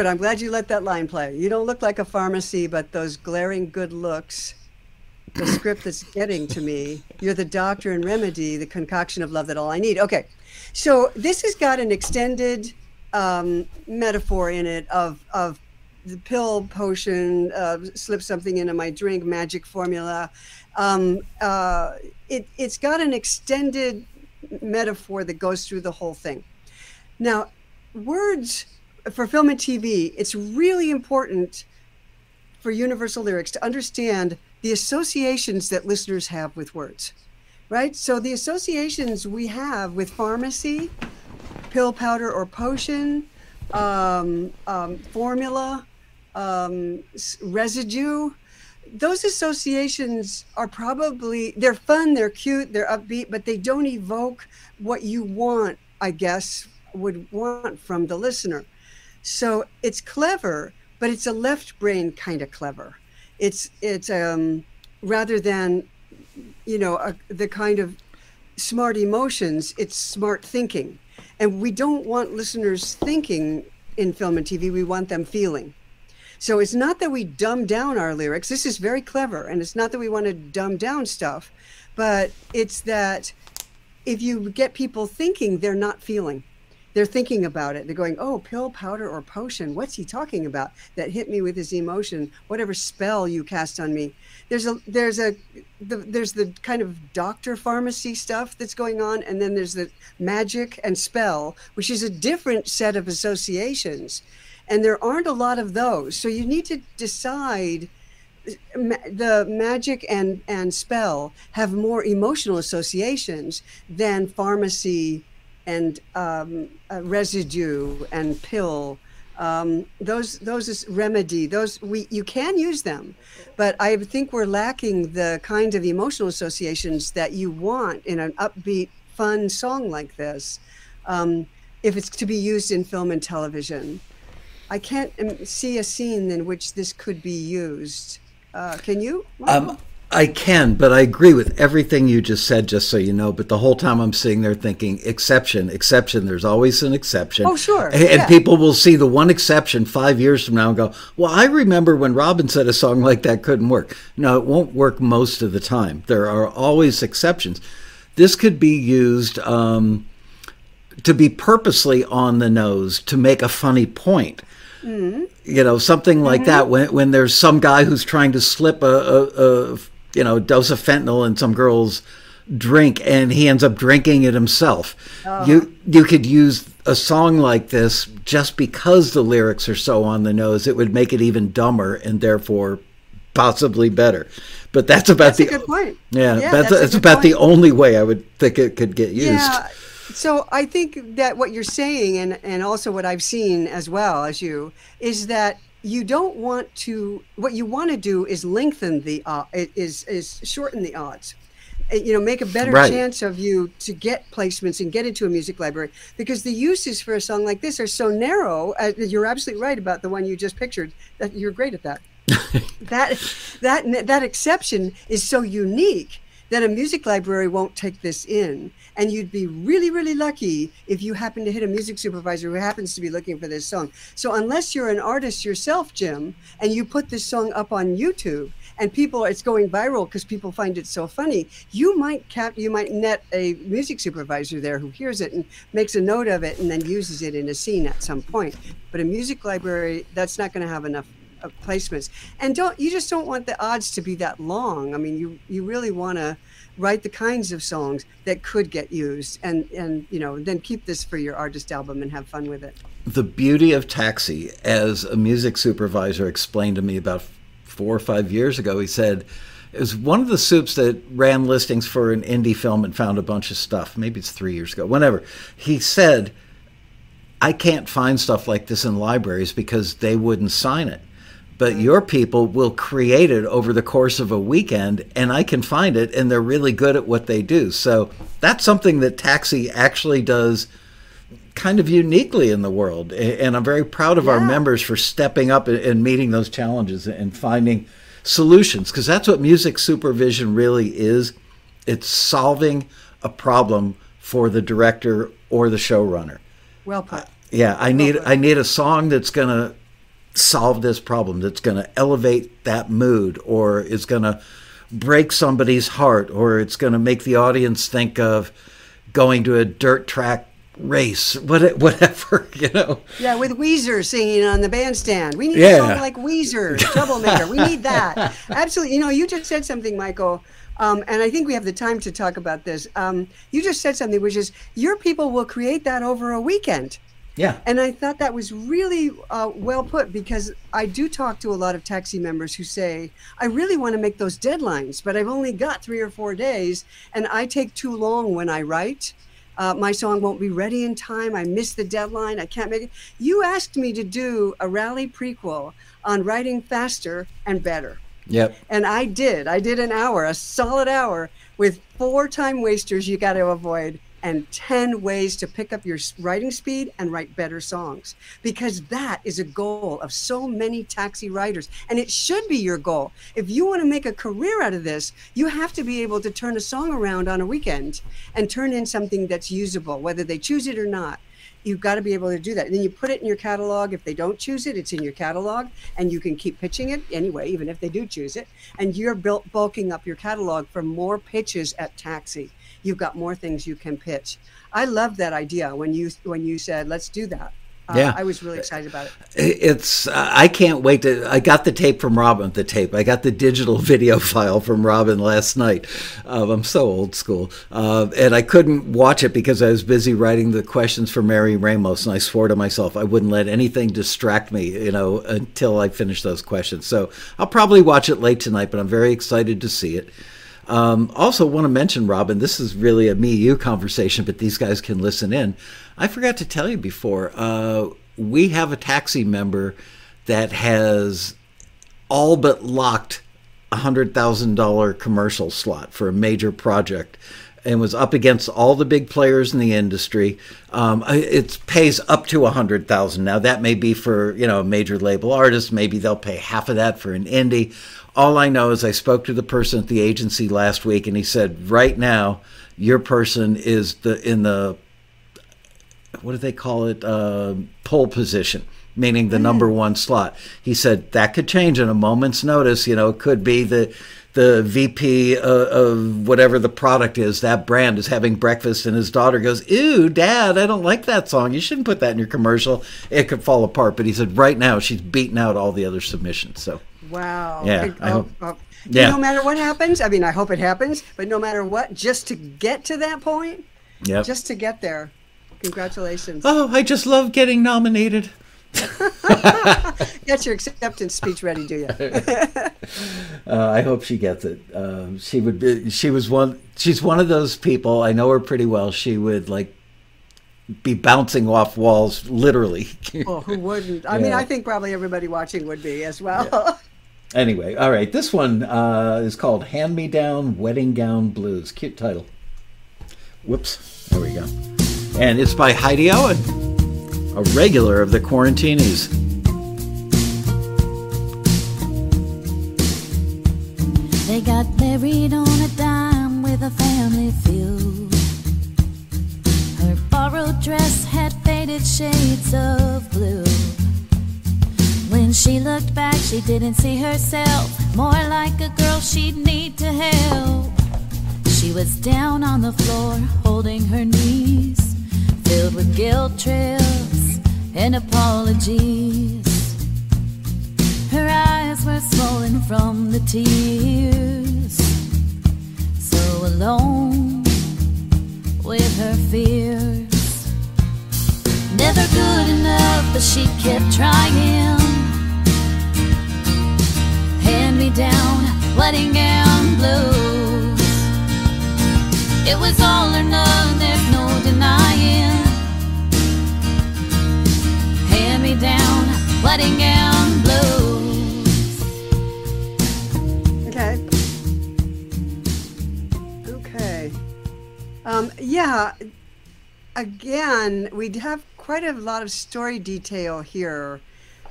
good. I'm glad you let that line play. You don't look like a pharmacy, but those glaring good looks, the script that's getting to me, you're the doctor and remedy, the concoction of love that all I need. Okay. So this has got an extended um, metaphor in it of, of the pill potion, uh, slip something into my drink, magic formula. Um, uh, it, it's got an extended metaphor that goes through the whole thing. Now, words for film and TV, it's really important for Universal Lyrics to understand the associations that listeners have with words, right? So the associations we have with pharmacy, pill, powder, or potion, um, um, formula, um, residue, those associations are probably they're fun, they're cute, they're upbeat, but they don't evoke what you want, I guess, would want from the listener. So it's clever, but it's a left brain kind of clever. It's it's um rather than you know a, the kind of smart emotions, it's smart thinking. And we don't want listeners thinking in film and TV, we want them feeling. So it's not that we dumb down our lyrics. This is very clever. And it's not that we want to dumb down stuff, but it's that if you get people thinking, they're not feeling. They're thinking about it. They're going, oh, pill, powder, or potion. What's he talking about? That hit me with his emotion. Whatever spell you cast on me. There's a there's a the, there's the kind of doctor pharmacy stuff that's going on, and then there's the magic and spell, which is a different set of associations. and there aren't a lot of those. So you need to decide. The magic and and spell have more emotional associations than pharmacy and um, uh, residue and pill. Um, those those is remedy. Those we you can use them, but I think we're lacking the kind of emotional associations that you want in an upbeat, fun song like this. Um, if it's to be used in film and television, I can't um, see a scene in which this could be used. Uh, can you? I can, but I agree with everything you just said, just so you know. But the whole time I'm sitting there thinking, exception, exception. There's always an exception. Oh, sure, And, yeah. people will see the one exception five years from now and go, well, I remember when Robin said a song like that couldn't work. No, it won't work most of the time. There are always exceptions. This could be used um, to be purposely on the nose to make a funny point Mm-hmm. you know something like that when when there's some guy who's trying to slip a, a, a you know dose of fentanyl in some girl's drink and he ends up drinking it himself. Uh-huh. You you could use a song like this just because the lyrics are so on the nose. It would make it even dumber and therefore possibly better. But that's about That's a the good point. yeah, Yeah, that's, that's that's about the only way i would think it could get used. Yeah. So I think that what you're saying, and and also what I've seen as well as you, is that you don't want to. What you want to do is lengthen the uh, is is shorten the odds. Uh, You know, make a better Right. chance of you to get placements and get into a music library because the uses for a song like this are so narrow. Uh, you're absolutely right about the one you just pictured. That you're great at that. that that that exception is so unique that a music library won't take this in. And you'd be really really lucky if you happen to hit a music supervisor who happens to be looking for this song. So unless you're an artist yourself jim and you put this song up on youtube and people it's going viral because people find it so funny you might cap you might net a music supervisor there who hears it and makes a note of it and then uses it in a scene at some point. But a music library that's not going to have enough placements. And don't you just don't want the odds to be that long. I mean you you really want to write the kinds of songs that could get used and and you know then keep this for your artist album and have fun with it. The beauty of taxi as a music supervisor explained to me about four or five years ago he said it was one of the soups that ran listings for an indie film and found a bunch of stuff. Maybe it's three years ago whenever he said i can't find stuff like this in libraries because they wouldn't sign it but your people will create it over the course of a weekend and i can find it and they're really good at what they do so that's something that taxi actually does kind of uniquely in the world. And I'm very proud of our members for stepping up and- meeting those challenges and finding solutions because that's what music supervision really is. It's solving a problem for the director or the showrunner. well put uh, Yeah, I need I need a song that's going to solve this problem that's going to elevate that mood or is going to break somebody's heart or it's going to make the audience think of going to a dirt track race what whatever you know? Yeah with weezer singing on the bandstand. We need a song like weezer troublemaker. We need that. Absolutely. You know you just said something michael um, and I think we have the time to talk about this. Um, you just said something, which is your people will create that over a weekend. Yeah And I thought that was really uh, well put because I do talk to a lot of taxi members who say, I really want to make those deadlines, but I've only got three or four days and I take too long when I write. Uh, my song won't be ready in time. I miss the deadline. I can't make it. You asked me to do a rally prequel on writing faster and better. yep And I did. I did an hour, a solid hour, with four time wasters you got to avoid and 10 ways to pick up your writing speed and write better songs. Because that is a goal of so many taxi writers. And it should be your goal. If you want to make a career out of this, you have to be able to turn a song around on a weekend and turn in something that's usable, whether they choose it or not you've got to be able to do that. And then you put it in your catalog. If they don't choose it, it's in your catalog, and you can keep pitching it anyway, even if they do choose it. And you're bulking up your catalog for more pitches at Taxi. You've got more things you can pitch. I love that idea when you when you said let's do that. Uh, Yeah. I was really excited about it. It's I can't wait to. I got the tape from Robin. The tape. I got the digital video file from Robin last night. Um, I'm so old school, uh, and I couldn't watch it because I was busy writing the questions for Mary Ramos, and I swore to myself I wouldn't let anything distract me, you know, until I finished those questions. So I'll probably watch it late tonight, but I'm very excited to see it. Um, also, want to mention, Robin, this is really a me you conversation, but these guys can listen in. I forgot to tell you before, uh, we have a taxi member that has all but locked a $100,000 commercial slot for a major project and was up against all the big players in the industry. Um, it pays up to a hundred thousand. Now that may be for you know a major label artist. Maybe they'll pay half of that for an indie. All I know is I spoke to the person at the agency last week, and he said, right now, your person is the in the what do they call it? Uh, pole position meaning the number one slot. He said that could change in a moment's notice you know it could be the the vp uh, of whatever the product is that brand is having breakfast and his daughter goes ew dad i don't like that song. You shouldn't put that in your commercial. It could fall apart but he said right now she's beating out all the other submissions so Wow. Yeah, I Oh, hope- oh. Yeah. No matter what happens, I mean, I hope it happens, but no matter what, just to get to that point, yeah just to get there, congratulations. oh i just love getting nominated Get your acceptance speech ready, do you? Uh, I hope she gets it. Um, she would be. She was one. She's one of those people. I know her pretty well. She would like be bouncing off walls, literally. well, who wouldn't? I mean, I think probably everybody watching would be as well. Anyway, all right. This one uh, is called "Hand Me Down Wedding Gown Blues." Cute title. Whoops. There we go. And it's by Heidi Owen, a regular of the Quarantinis. They got married on a dime with a family feud. Her borrowed dress had faded shades of blue. When she looked back, she didn't see herself more like a girl she'd need to help. She was down on the floor, holding her knees, filled with guilt trips and apologies. Her eyes were swollen from the tears. So alone with her fears. Never good enough, but she kept trying. Me down, wedding gown blues. It was all or none, there's no denying. Hand me down, wedding gown blues. okay. Okay. Um, yeah. Again, we have quite a lot of story detail here.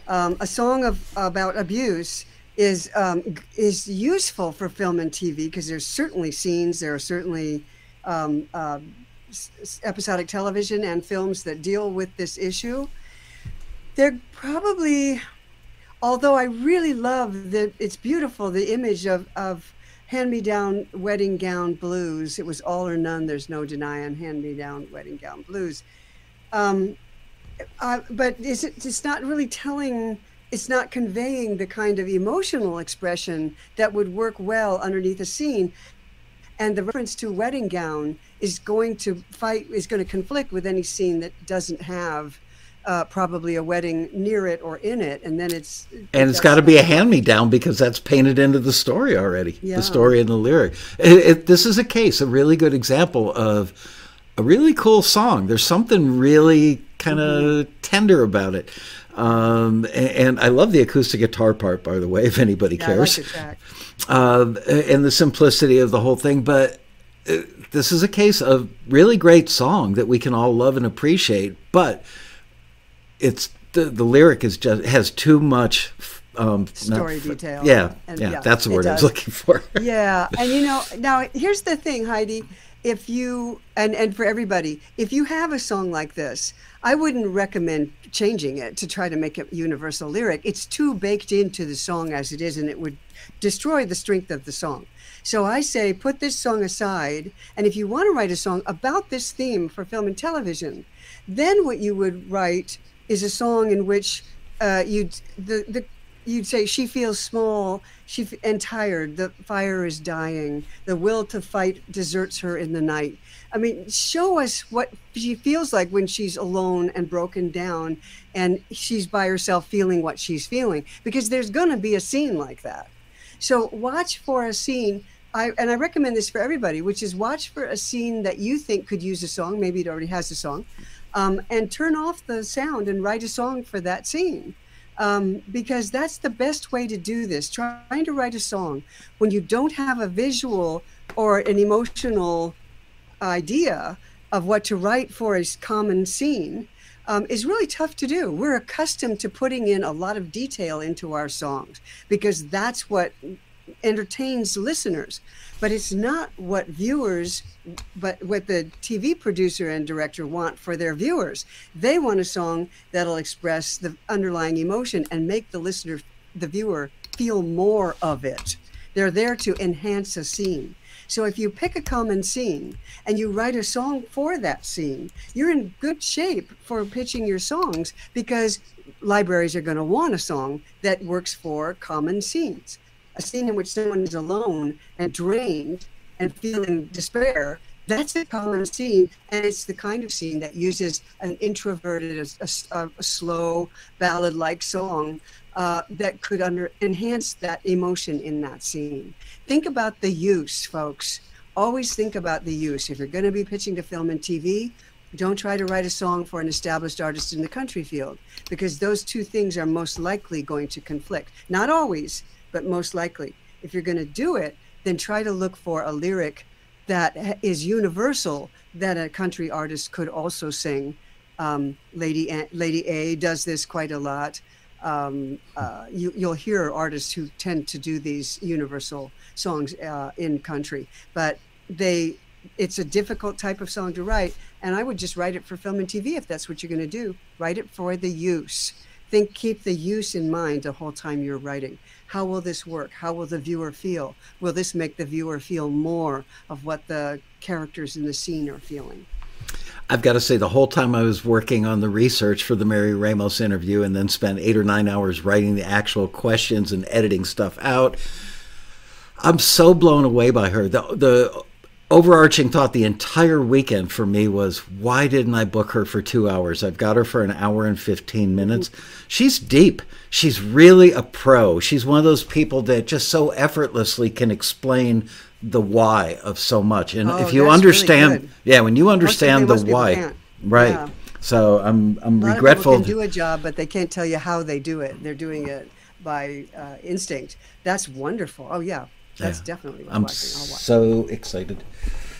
Um, a song of about abuse is um, is useful for film and TV because there's certainly scenes, there are certainly um, uh, episodic television and films that deal with this issue. They're probably although I really love the it's beautiful the image of of hand me down wedding gown blues. It was all or none. There's no denying hand me down wedding gown blues. Um, uh, but is it, it's not really telling. It's not conveying the kind of emotional expression that would work well underneath a scene. And the reference to wedding gown is going to fight is going to conflict with any scene that doesn't have uh, probably a wedding near it or in it, and then it's and it's got to be a hand me down because that's painted into the story already Yeah. the story and the lyric. It, it, this is a case a really good example of a really cool song. There's something really kind of tender about it um, and, i love the acoustic guitar part by the way if anybody Yeah, I like cares uh, and the simplicity of the whole thing. But uh, this is a case of really great song that we can all love and appreciate. But it's the the lyric is just has too much um, not- Story detail. Yeah, And yeah, yeah, that's the word I was looking for. yeah and you know now here's the thing heidi if you and and for everybody if you have a song like this i wouldn't recommend changing it to try to make it universal lyric. It's too baked into the song as it is and it would destroy the strength of the song. So i say put this song aside and if you want to write a song about this theme for film and television then what you would write is a song in which uh, you'd the, the you'd say she feels small she f- and tired the fire is dying the will to fight deserts her in the night i mean show us what she feels like when she's alone and broken down and she's by herself feeling what she's feeling because there's going to be a scene like that so watch for a scene I, and I recommend this for everybody, which is watch for a scene that you think could use a song. Maybe it already has a song, um, and turn off the sound and write a song for that scene. Um, because that's the best way to do this. Trying to write a song when you don't have a visual or an emotional idea of what to write for a common scene um, is really tough to do. We're accustomed to putting in a lot of detail into our songs because that's what entertains listeners. But it's not what viewers but what the tv producer and director want for their viewers. They want a song that'll express the underlying emotion and make the listener the viewer feel more of it. They're there to enhance a scene so if you pick a common scene and you write a song for that scene you're in good shape for pitching your songs because libraries are going to want a song that works for common scenes. A scene in which someone is alone and drained and feeling despair, that's a common scene. And it's the kind of scene that uses an introverted, a, a, a slow ballad like song uh, that could under, enhance that emotion in that scene. Think about the use, folks. Always think about the use. If you're going to be pitching to film and TV, don't try to write a song for an established artist in the country field because those two things are most likely going to conflict. Not always, but most likely. If you're going to do it, then try to look for a lyric that is universal that a country artist could also sing. Um, Lady a- Lady A does this quite a lot. Um, uh, you, will hear artists who tend to do these universal songs uh, in country, but they it's a difficult type of song to write. And I would just write it for film and TV if that's what you're going to do. Write it for the use. Think, keep the use in mind the whole time you're writing. How will this work? How will the viewer feel? Will this make the viewer feel more of what the characters in the scene are feeling? I've got to say, the whole time I was working on the research for the Mary Ramos interview and then spent eight or nine hours writing the actual questions and editing stuff out, I'm so blown away by her. The, the overarching thought the entire weekend for me was why didn't I book her for two hours? I've got her for an hour and 15 minutes. She's deep. She's really a pro. She's one of those people that just so effortlessly can explain the why of so much. And Oh, if you understand, really yeah, when you understand the why, can't. right. Yeah. So I'm I'm A lot regretful. of people can do a job, but they can't tell you how they do it. They're doing it by uh, instinct. That's wonderful. Oh yeah, that's Yeah. definitely what I'm. So excited.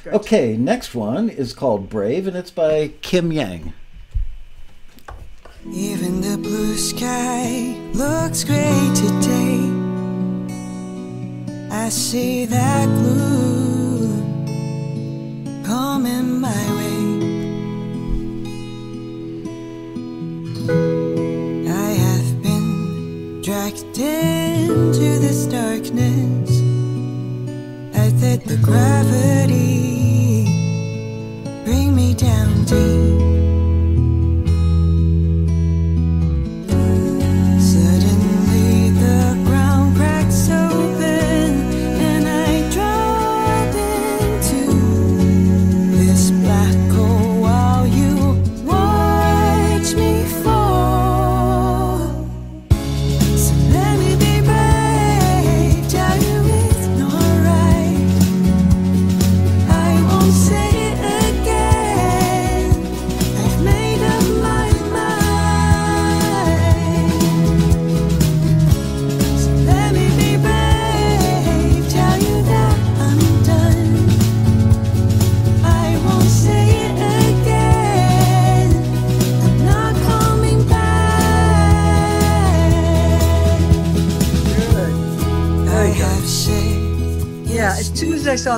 Good. Okay, next one is called Brave, and it's by Kim Yang. Even the blue sky looks gray today. I see that blue coming my way. I have been dragged into this darkness. I let the gravity bring me down deep.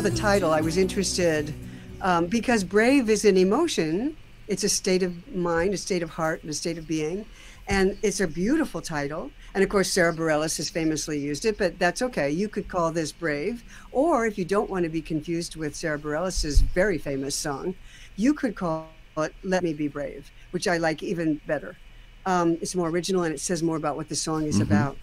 The title, I was interested um, because brave is an emotion. It's a state of mind, a state of heart, and a state of being. And it's a beautiful title. And of course, Sarah Bareilles has famously used it, but that's okay. You could call this brave. Or if you don't want to be confused with Sarah Bareilles' very famous song, you could call it Let Me Be Brave, which I like even better. Um, it's more original and it says more about what the song is about.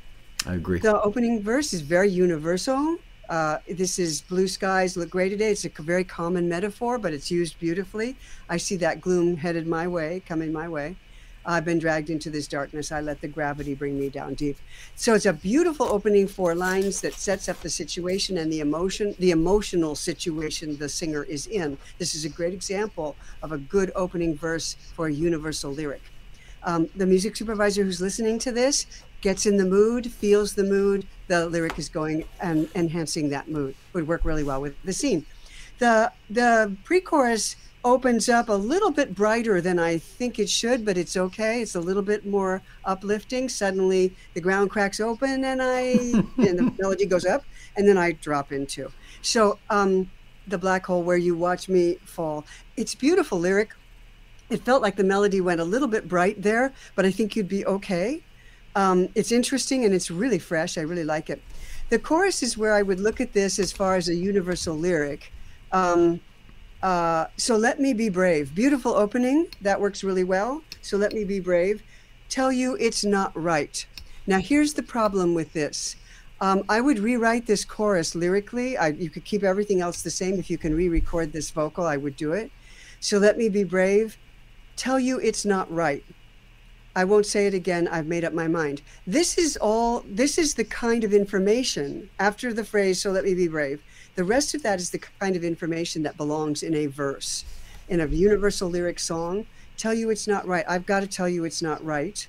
I agree. The opening verse is very universal. Uh, this is blue skies look gray today. It's a very common metaphor, but it's used beautifully. I see that gloom headed my way, coming my way. I've been dragged into this darkness. I let the gravity bring me down deep. So it's a beautiful opening four lines that sets up the situation and the emotion, the emotional situation the singer is in. This is a great example of a good opening verse for a universal lyric. Um, the music supervisor who's listening to this gets in the mood, feels the mood, the lyric is going and enhancing that mood. Would work really well with the scene. The the pre-chorus opens up a little bit brighter than I think it should, but it's okay. It's a little bit more uplifting. Suddenly the ground cracks open and I and the melody goes up and then I drop into. So um the black hole where you watch me fall. It's beautiful lyric. It felt like the melody went a little bit bright there, but I think you'd be okay. Um, it's interesting and it's really fresh. I really like it. The chorus is where I would look at this as far as a universal lyric. Um, uh, so let me be brave. Beautiful opening. That works really well. So let me be brave. Tell you it's not right. Now, here's the problem with this. Um, I would rewrite this chorus lyrically. I, you could keep everything else the same. If you can re record this vocal, I would do it. So let me be brave. Tell you it's not right. I won't say it again. I've made up my mind. This is all, this is the kind of information after the phrase, so let me be brave. The rest of that is the kind of information that belongs in a verse, in a universal lyric song. Tell you it's not right. I've got to tell you it's not right.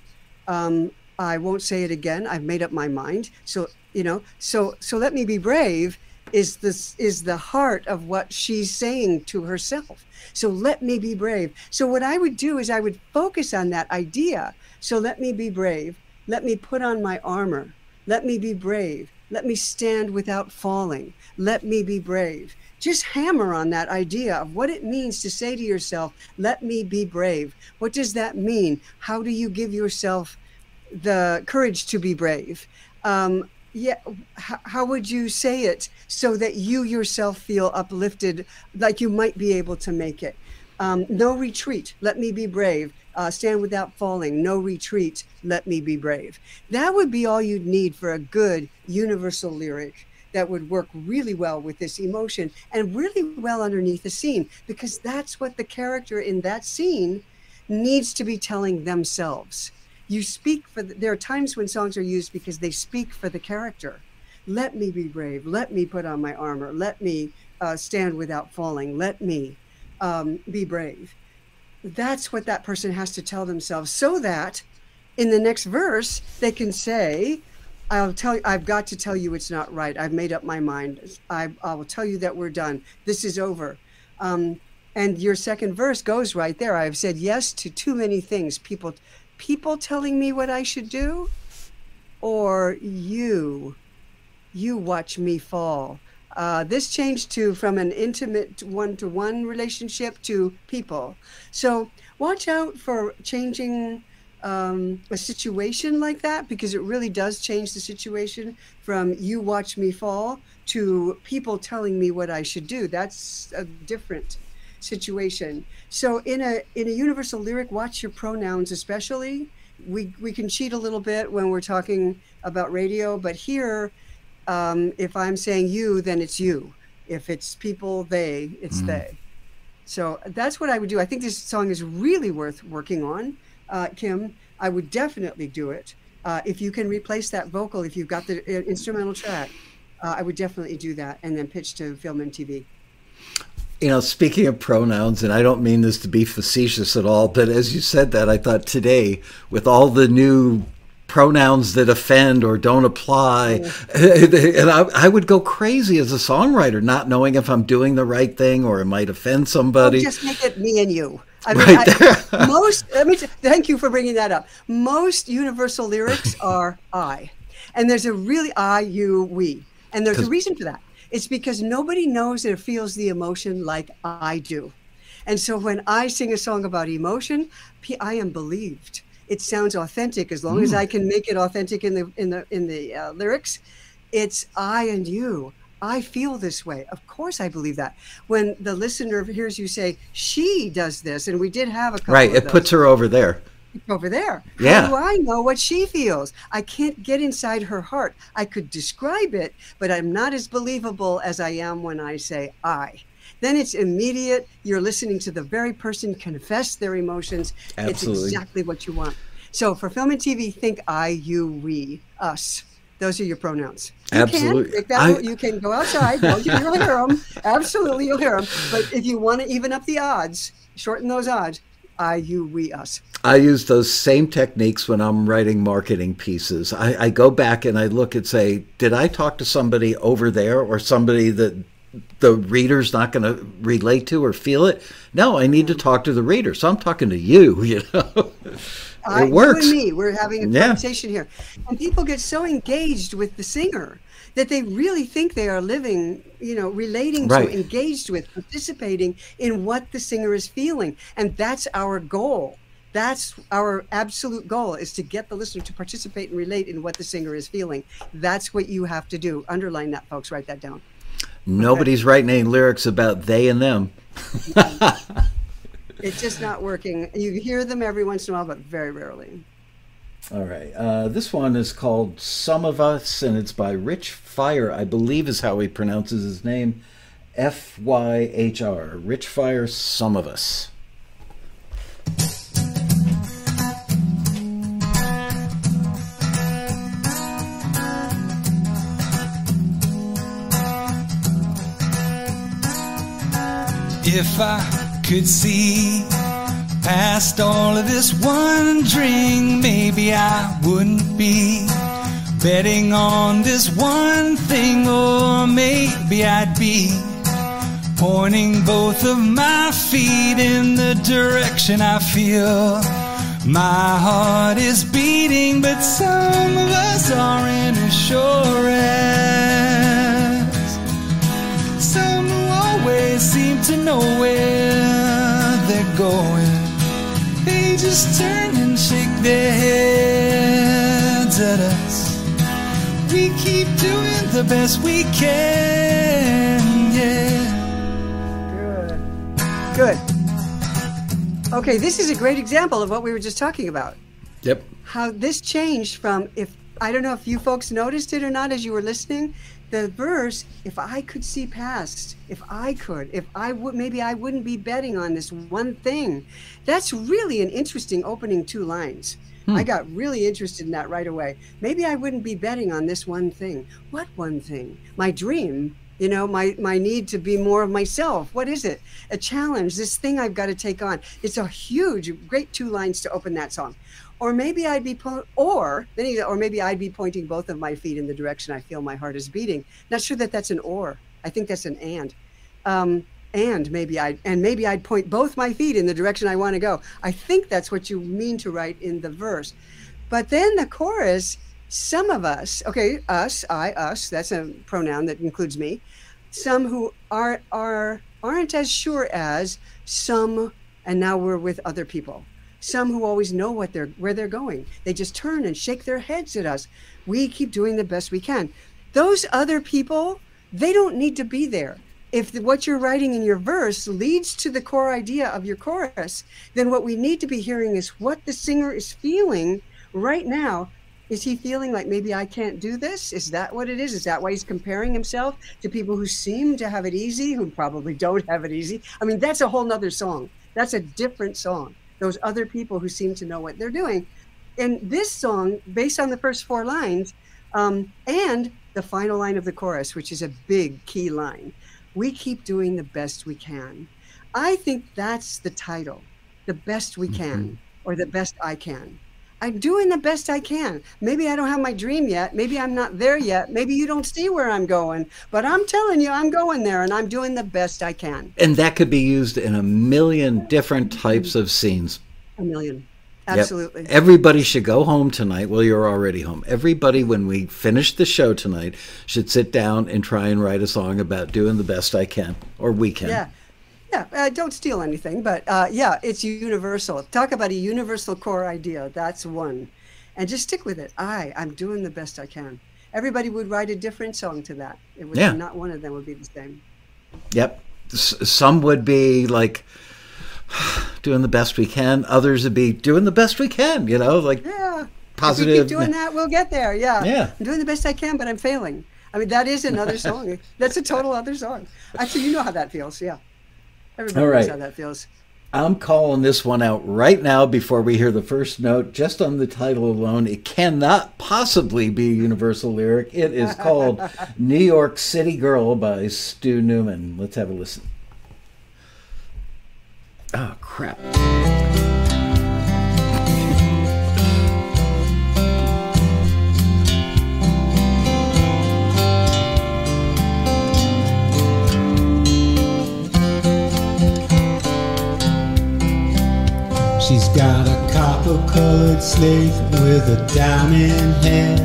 Um, I won't say it again. I've made up my mind. So, you know, so, so let me be brave is this is the heart of what she's saying to herself. So let me be brave. So what I would do is I would focus on that idea. So let me be brave. Let me put on my armor. Let me be brave. Let me stand without falling. Let me be brave. Just hammer on that idea of what it means to say to yourself, let me be brave. What does that mean? How do you give yourself the courage to be brave? Um, yeah how, would you say it so that you yourself feel uplifted like you might be able to make it? Um, no retreat let me be brave. Uh, stand without falling no retreat let me be brave. That would be all you'd need for a good universal lyric that would work really well with this emotion and really well underneath the scene because that's what the character in that scene needs to be telling themselves you speak for the, there are times when songs are used because they speak for the character. Let me be brave. Let me put on my armor. Let me uh, stand without falling. Let me um, be brave. That's what that person has to tell themselves so that in the next verse they can say i'll tell you i've got to tell you it's not right. I've made up my mind. I, I will tell you that we're done. This is over. Um, and your second verse goes right there. I've said yes to too many things. People people telling me what I should do or you you watch me fall? Uh, this changed to from an intimate one-to-one relationship to people. So watch out for changing um, a situation like that because it really does change the situation from you watch me fall to people telling me what i should do. That's a different situation. So in a in a universal lyric, watch your pronouns especially. We we can cheat a little bit when we're talking about radio, but here, um, if I'm saying you, then it's you. If it's people, they, it's they. So that's what I would do. I think this song is really worth working on, uh, Kim. I would definitely do it. Uh, if you can replace that vocal, if you've got the uh, instrumental track, uh, I would definitely do that and then pitch to film and TV. You know, speaking of pronouns, and I don't mean this to be facetious at all, but as you said that, I thought today, with all the new pronouns that offend or don't apply, and I, I would go crazy as a songwriter, not knowing if I'm doing the right thing or it might offend somebody. Oh, just make it me and you. I mean, Right I, most. Let me. t- Thank you for bringing that up. Most universal lyrics are I, and there's a really I, you, we, and there's a reason for that. It's because nobody knows or feels the emotion like I do, and so when I sing a song about emotion, I am believed. It sounds authentic as long as I can make it authentic in the in the in the uh, lyrics. It's I and you. I feel this way. Of course, I believe that. When the listener hears you say, she does this, and we did have a couple Right, it those. puts her over there. Over there. Yeah. How do I know what she feels? I can't get inside her heart. I could describe it, but I'm not as believable as I am when I say I. Then it's immediate. You're listening to the very person confess their emotions. Absolutely. It's exactly what you want. So for film and TV, think I, you, we, us. Those are your pronouns. You Absolutely. Can, that, I- you can go outside. You'll hear them. Absolutely, you'll hear them. But if you want to even up the odds, shorten those odds. I, you, we, us. I use those same techniques when I'm writing marketing pieces. I, I go back and I look and say, did I talk to somebody over there or somebody that the reader's not going to relate to or feel it? No, I need to mm. talk to the reader. So I'm talking to you, you know. I, it works. You and me, we're having a Yeah. conversation here. And people get so engaged with the singer that they really think they are living, you know, relating Right. to, engaged with, participating in what the singer is feeling. And that's our goal. That's our absolute goal is to get the listener to participate and relate in what the singer is feeling. That's what you have to do. Underline that, folks. Write that down. Nobody's writing any lyrics about they and them. It's just not working. You hear them every once in a while, but very rarely. All right. Uh, this one is called Some of Us, and it's by Rich Fire, I believe is how he pronounces his name. F Y H R. Rich Fire, Some of Us. If I could see past all of this wondering, maybe I wouldn't be betting on this one thing, or maybe I'd be pointing both of my feet in the direction I feel. My heart is beating, but some of us are in assurance. Some who always seem to know where they're going. They just turn and shake their heads at us. We keep doing the best we can, yeah. Good. Good. Okay, this is a great example of what we were just talking about. Yep. How this changed from if I don't know if you folks noticed it or not as you were listening, the verse, if I could see past, if I could, if I would maybe I wouldn't be betting on this one thing. That's really an interesting opening two lines. Hmm. I got really interested in that right away. Maybe I wouldn't be betting on this one thing. What one thing? My dream, you know, my my need to be more of myself. What is it? A challenge, this thing I've got to take on. It's a huge, great two lines to open that song. Or maybe I'd be po- or or maybe I'd be pointing both of my feet in the direction I feel my heart is beating. Not sure that that's an or. I think that's an and. Um, and maybe I and maybe I'd point both my feet in the direction I want to go. I think that's what you mean to write in the verse. But then the chorus, some of us, okay, us, I, us, that's a pronoun that includes me. Some who are are aren't as sure as some, and now we're with other people. Some who always know what they're where they're going. They just turn and shake their heads at us. We keep doing the best we can. Those other people, they don't need to be there. If the, what you're writing in your verse leads to the core idea of your chorus, then what we need to be hearing is what the singer is feeling right now. Is he feeling like maybe I can't do this? Is that what it is? Is that why he's comparing himself to people who seem to have it easy, who probably don't have it easy? I mean, that's a whole nother song. That's a different song. Those other people who seem to know what they're doing. And this song, based on the first four lines, um, and the final line of the chorus, which is a big key line, we keep doing the best we can. I think that's the title, the best we can, or the best I can. I'm doing the best I can. Maybe I don't have my dream yet. Maybe I'm not there yet. Maybe you don't see where I'm going, but I'm telling you, I'm going there and I'm doing the best I can. And that could be used in a million different types of scenes. A million. Yep. Absolutely. Everybody should go home tonight. Well, you're already home. Everybody, when we finish the show tonight, should sit down and try and write a song about doing the best I can, or we can. Yeah. Yeah, uh, don't steal anything, but uh, yeah, it's universal. Talk about a universal core idea. That's one. And just stick with it. I, I'm doing the best I can. Everybody would write a different song to that. It would Yeah. not one of them would be the same. Yep. S- some would be like, doing the best we can. Others would be doing the best we can. You know, like Yeah. Positive- If we keep doing that, we'll get there. Yeah. Yeah. I'm doing the best I can, but I'm failing. I mean, that is another song. That's a total other song. Actually, you know how that feels. Yeah. Everybody All knows how that feels. I'm calling this one out right now before we hear the first note. Just on the title alone, it cannot possibly be a universal lyric. It is called New York City Girl by Stu Newman. Let's have a listen. Oh, crap. She's got a copper colored slate with a diamond head.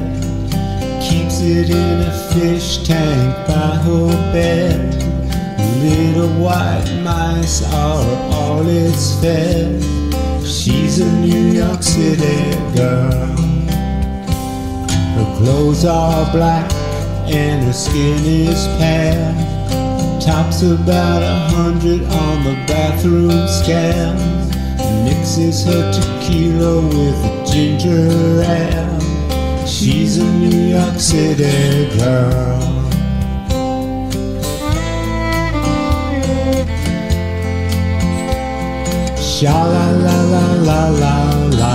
Keeps it in a fish tank by her bed. Little white mice are all it's fed. She's a New York City girl. Her clothes are black and her skin is pale. Tops about a hundred on the bathroom scale. Mixes her tequila with a ginger ale. She's a New York City girl. Sha la la la la la la.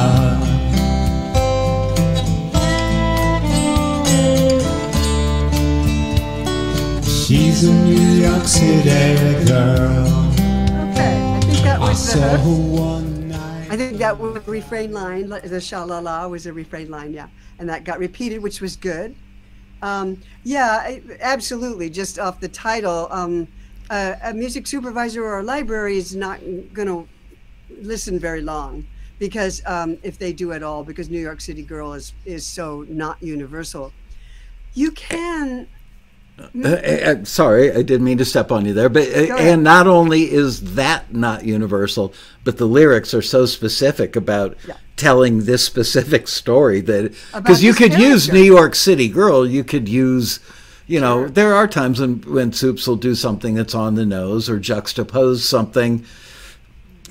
She's a New York City girl. Okay. I think that I was saw her the. one night. I think that was the refrain line. The sha la la was a refrain line, yeah, and that got repeated, which was good. Um, yeah, absolutely. Just off the title, um, uh, a music supervisor or a library is not going to listen very long because um, if they do at all, because New York City Girl is is so not universal. You can Uh, uh, sorry, I didn't mean to step on you there. But uh, and not only is that not universal, but the lyrics are so specific about Yeah. telling this specific story that because you could use. New York City Girl, you could use. You know, there are times when when soups will do something that's on the nose or juxtapose something.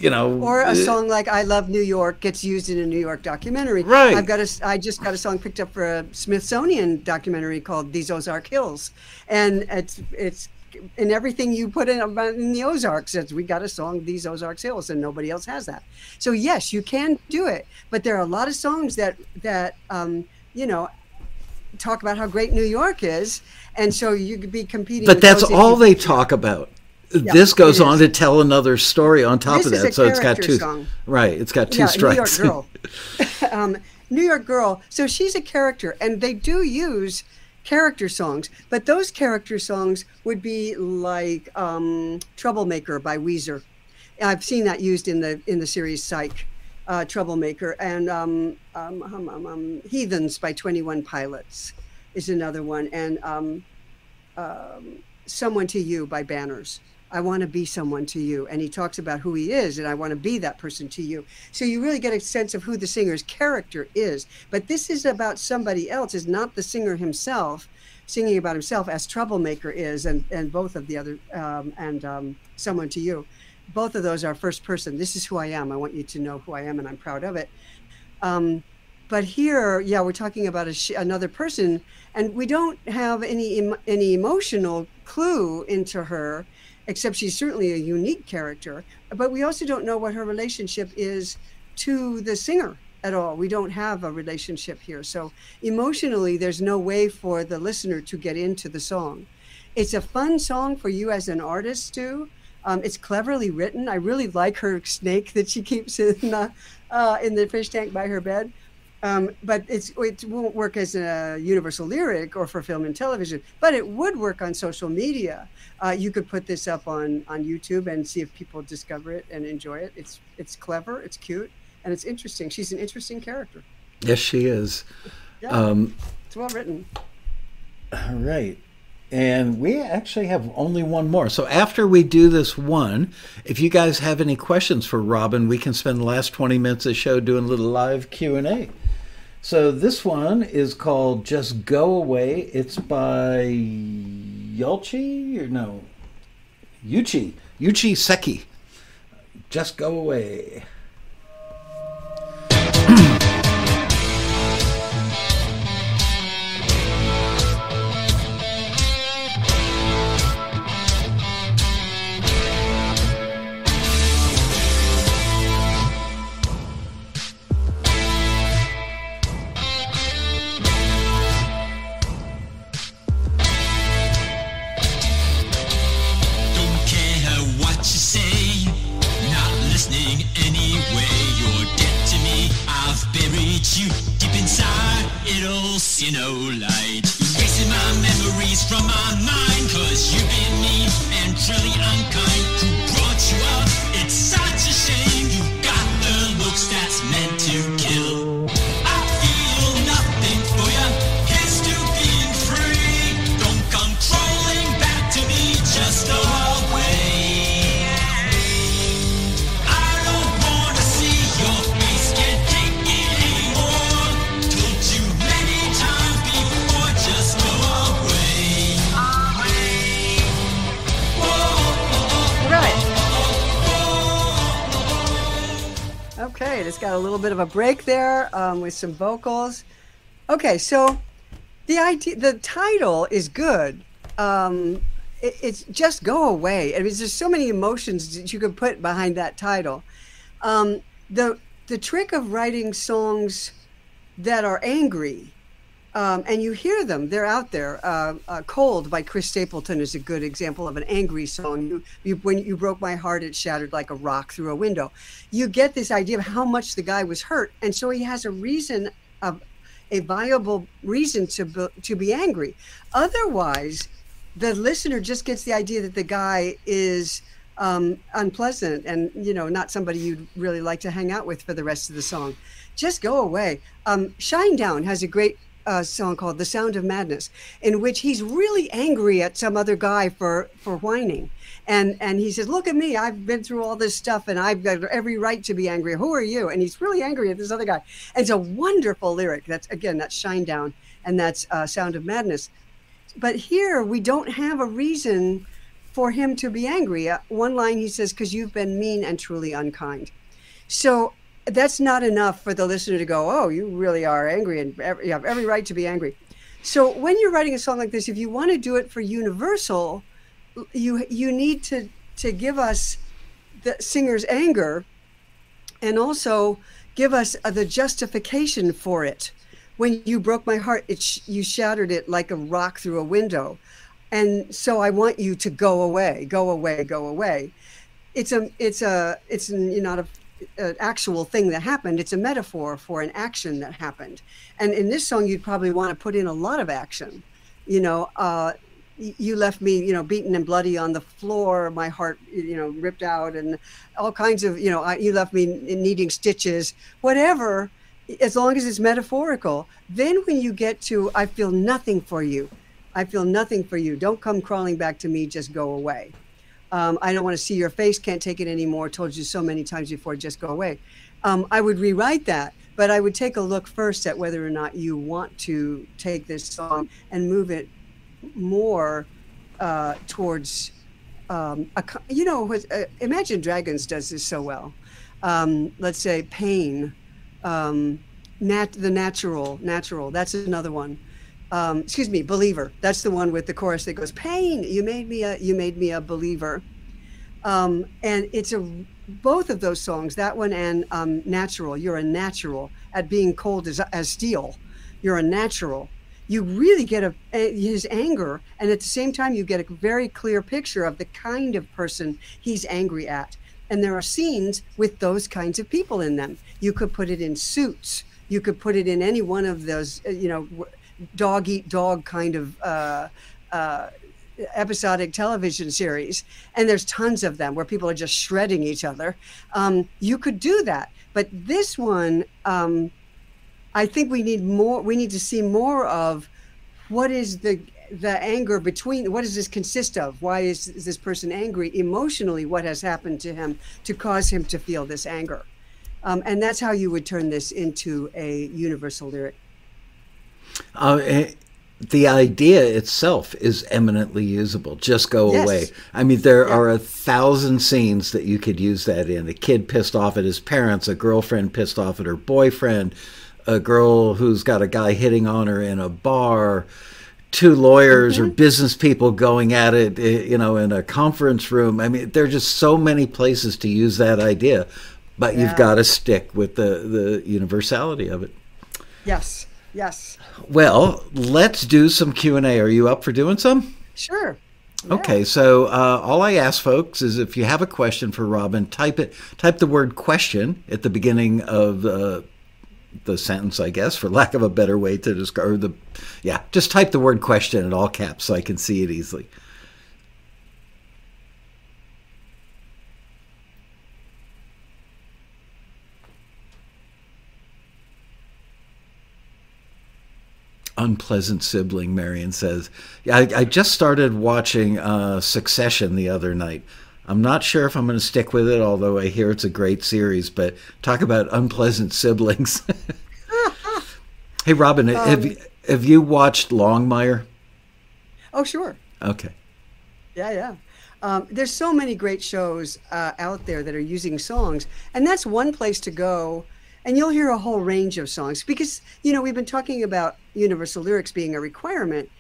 You know, Or a uh, song like "I Love New York" gets used in a New York documentary. Right. I've got a. I just got a song picked up for a Smithsonian documentary called "These Ozark Hills," and it's it's in everything you put in about in the Ozarks. It's, we got a song "These Ozark Hills," and nobody else has that. So yes, you can do it, but there are a lot of songs that that um, you know talk about how great New York is, and so you could be competing. But that's all they talk about. This goes on to tell another story on top This of that. So it's got two. song. Right, it's got two yeah, strikes. New York Girl. um, New York Girl. So she's a character, and they do use character songs, but those character songs would be like um, "Troublemaker" by Weezer. I've seen that used in the in the series Psych. Uh, Troublemaker and um, um, um, um, um, Heathens by Twenty One Pilots is another one, and um, um, Someone to You by Banners. I want to be someone to you. And he talks about who he is, and I want to be that person to you. So you really get a sense of who the singer's character is. But this is about somebody else, is not the singer himself singing about himself as Troublemaker is, and, and both of the other, um, and um, Someone to You. Both of those are first person. This is who I am. I want you to know who I am, and I'm proud of it. Um, but here, yeah, we're talking about sh- another person, and we don't have any em- any emotional clue into her, except she's certainly a unique character. But we also don't know what her relationship is to the singer at all. We don't have a relationship here, so emotionally, there's no way for the listener to get into the song. It's a fun song for you as an artist too. Um, it's cleverly written. I really like her snake that she keeps in the uh, in the fish tank by her bed. Um, but it's it won't work as a universal lyric or for film and television. But it would work on social media. Uh, you could put this up on on YouTube and see if people discover it and enjoy it. It's it's clever, it's cute, and it's interesting. She's an interesting character. Yes, she is. Yeah, Um, it's well written. all right. And we actually have only one more. So after we do this one, if you guys have any questions for Robin, we can spend the last 20 minutes of the show doing a little live Q&A. So this one is called Just Go Away. It's by Yulchi or no? Yuchi. Yuchi Seki. Just Go Away. Break there um, with some vocals. Okay, so the idea, the title is good. Um, it, it's just go away. I mean, there's so many emotions that you could put behind that title. Um, the the trick of writing songs that are angry um, and you hear them. They're out there. Uh, uh, "Cold" by Chris Stapleton is a good example of an angry song. You, you, when you broke my heart, it shattered like a rock through a window. You get this idea of how much the guy was hurt, and so he has a reason, of, a viable reason to be, to be angry. Otherwise, the listener just gets the idea that the guy is um, unpleasant and you know not somebody you'd really like to hang out with for the rest of the song. Just go away. Um, Shinedown has a great uh, song called "The Sound of Madness," in which he's really angry at some other guy for for whining, and and he says, "Look at me! I've been through all this stuff, and I've got every right to be angry. Who are you?" And he's really angry at this other guy. And it's a wonderful lyric. That's again that's Shinedown, and that's uh, "Sound of Madness." But here we don't have a reason for him to be angry. Uh, one line he says, "Because you've been mean and truly unkind." So that's not enough for the listener to go, "Oh, you really are angry, and every, you have every right to be angry." So when you're writing a song like this, if you want to do it for Universal, you you need to to give us the singer's anger, and also give us uh, the justification for it. When you broke my heart, it sh- you shattered it like a rock through a window, and so I want you to go away, go away, go away. It's a it's a it's not a an actual thing that happened. It's a metaphor for an action that happened. And in this song, you'd probably want to put in a lot of action. You know, uh, you left me, you know, beaten and bloody on the floor, my heart, you know, ripped out, and all kinds of, you know, I, you left me needing stitches, whatever. As long as it's metaphorical. Then when you get to, I feel nothing for you. I feel nothing for you. Don't come crawling back to me. Just go away. Um, I don't want to see your face, can't take it anymore. Told you so many times before, just go away. Um, I would rewrite that, but I would take a look first at whether or not you want to take this song and move it more uh, towards, um, a, you know, what, uh, Imagine Dragons does this so well. Um, let's say pain, um, nat- the natural, natural. That's another one um, excuse me, believer. That's the one with the chorus that goes, "Pain, you made me a, you made me a believer," um, and it's a both of those songs, that one and um, "Natural." You're a natural at being cold as as steel. You're a natural. You really get a, a his anger, and at the same time, you get a very clear picture of the kind of person he's angry at. And there are scenes with those kinds of people in them. You could put it in suits. You could put it in any one of those, uh, you know, dog eat dog kind of uh, uh, episodic television series, and there's tons of them where people are just shredding each other. Um, you could do that, but this one, um, I think we need more. We need to see more of what is the the anger between. What does this consist of? Why is, is this person angry emotionally? What has happened to him to cause him to feel this anger? Um, and that's how you would turn this into a universal lyric. Uh, eh, the idea itself is eminently usable. Just go Yes. away. I mean, there Yeah. are a thousand scenes that you could use that in. A kid pissed off at his parents, a girlfriend pissed off at her boyfriend, a girl who's got a guy hitting on her in a bar, two lawyers Mm-hmm. or business people going at it, eh, you know, in a conference room. I mean, there are just so many places to use that idea, but Yeah. you've got to stick with the, the universality of it. Yes. Yes. Well, let's do some Q&A. Are you up for doing some? Sure. Okay, so uh, all I ask folks is if you have a question for Robin, type it, type the word question at the beginning of uh, the sentence, I guess, for lack of a better way to describe the, yeah, just type the word question in all caps so I can see it easily. Unpleasant sibling, Marion says. Yeah, I, I just started watching uh, Succession the other night. I'm not sure if I'm going to stick with it, although I hear it's a great series. But talk about unpleasant siblings. hey, Robin, have, you- have you watched Longmire? Oh, sure. Okay. Yeah, yeah. Um, there's so many great shows uh, out there that are using songs, and that's one place to go. And you'll hear a whole range of songs because you know we've been talking about universal lyrics being a requirement.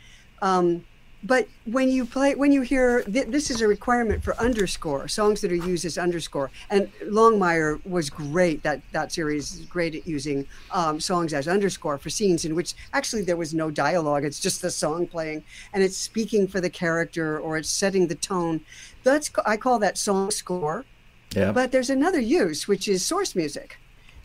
Um, but when you play, when you hear th- this is a requirement for underscore songs that are used as underscore, and Longmire was great. That that series is great at using um, songs as underscore for scenes in which actually there was no dialogue. It's just the song playing, and it's speaking for the character or it's setting the tone. That's I call that song score. Yeah. But there's another use, which is source music.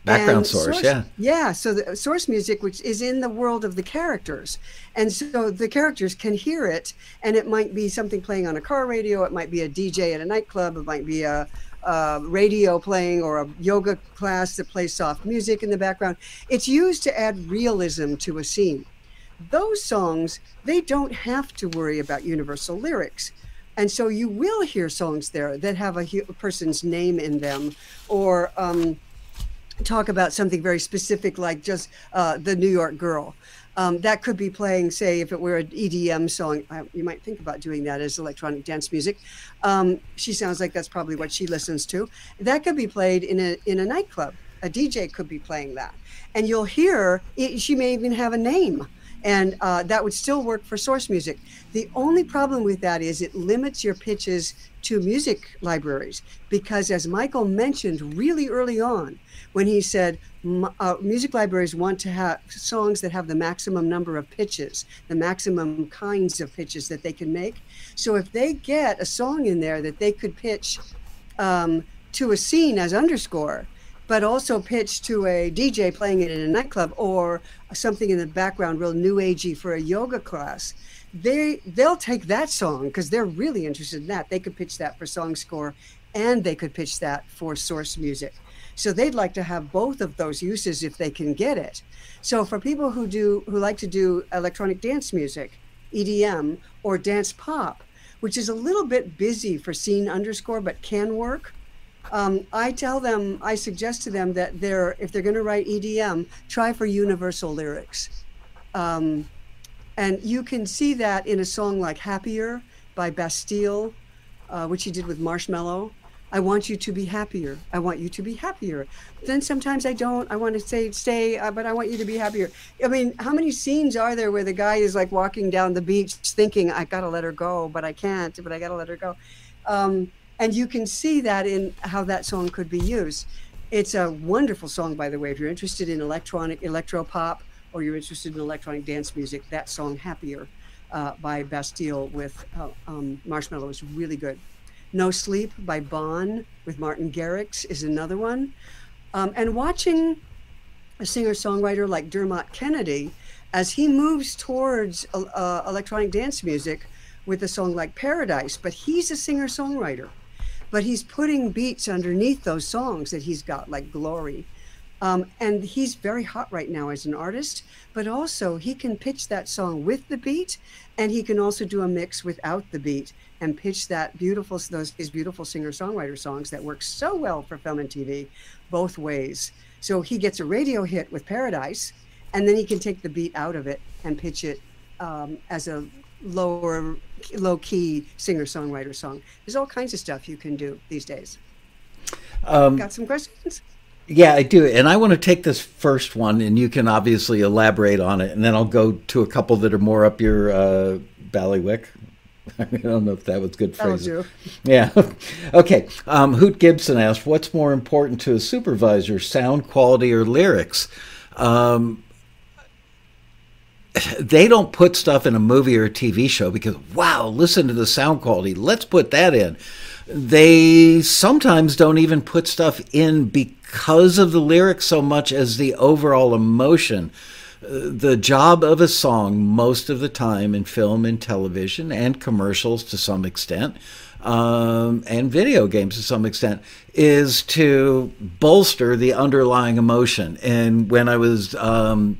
Background And source, yeah. Yeah, so the source music, which is in the world of the characters. And so the characters can hear it, and it might be something playing on a car radio, it might be a DJ at a nightclub, it might be a, a radio playing or a yoga class that plays soft music in the background. It's used to add realism to a scene. Those songs, they don't have to worry about universal lyrics. And so you will hear songs there that have a, a person's name in them or um, talk about something very specific like just uh, the New York Girl. Um, that could be playing, say, if it were an EDM song, uh, you might think about doing that as electronic dance music. Um, she sounds like that's probably what she listens to. That could be played in a in a nightclub. A DJ could be playing that, and you'll hear it, she may even have a name, and uh, that would still work for source music. The only problem with that is it limits your pitches to music libraries because, as Michael mentioned really early on, when he said uh, music libraries want to have songs that have the maximum number of pitches, the maximum kinds of pitches that they can make. So if they get a song in there that they could pitch um, to a scene as underscore, but also pitch to a DJ playing it in a nightclub or something in the background, real new agey for a yoga class, they they'll take that song because they're really interested in that. They could pitch that for song score, and they could pitch that for source music. So they'd like to have both of those uses if they can get it. So for people who do who like to do electronic dance music, EDM or dance pop, which is a little bit busy for scene underscore but can work. Um, I tell them, I suggest to them that they're if they're going to write EDM, try for universal lyrics. Um, and you can see that in a song like Happier by Bastille, uh, which he did with Marshmello. I want you to be happier. I want you to be happier. Then sometimes I don't. I want to say stay, uh, but I want you to be happier. I mean, how many scenes are there where the guy is like walking down the beach thinking, I got to let her go, but I can't, but I got to let her go. Um, and you can see that in how that song could be used. It's a wonderful song, by the way. If you're interested in electronic, electro pop, or you're interested in electronic dance music, that song "Happier" uh, by Bastille with uh, um, Marshmello is really good. "No Sleep" by Bonn with Martin Garrix is another one. Um, and watching a singer-songwriter like Dermot Kennedy as he moves towards uh, uh, electronic dance music with a song like Paradise, but he's a singer-songwriter but he's putting beats underneath those songs that he's got, like Glory. Um, and he's very hot right now as an artist, but also he can pitch that song with the beat, and he can also do a mix without the beat and pitch that beautiful those his beautiful singer-songwriter songs that work so well for film and TV, both ways. So he gets a radio hit with Paradise, and then he can take the beat out of it and pitch it um, as a lower low key singer songwriter song. There's all kinds of stuff you can do these days. Um, Got some questions? Yeah, I do. And I want to take this first one, and you can obviously elaborate on it, and then I'll go to a couple that are more up your uh, ballywick. I don't know if that was good do. Yeah. okay. Um, Hoot Gibson asked, "What's more important to a supervisor, sound quality or lyrics?" Um, they don't put stuff in a movie or a TV show because wow, listen to the sound quality. Let's put that in. They sometimes don't even put stuff in because of the lyrics so much as the overall emotion. The job of a song, most of the time in film and television and commercials to some extent, um, and video games to some extent, is to bolster the underlying emotion. And when I was um,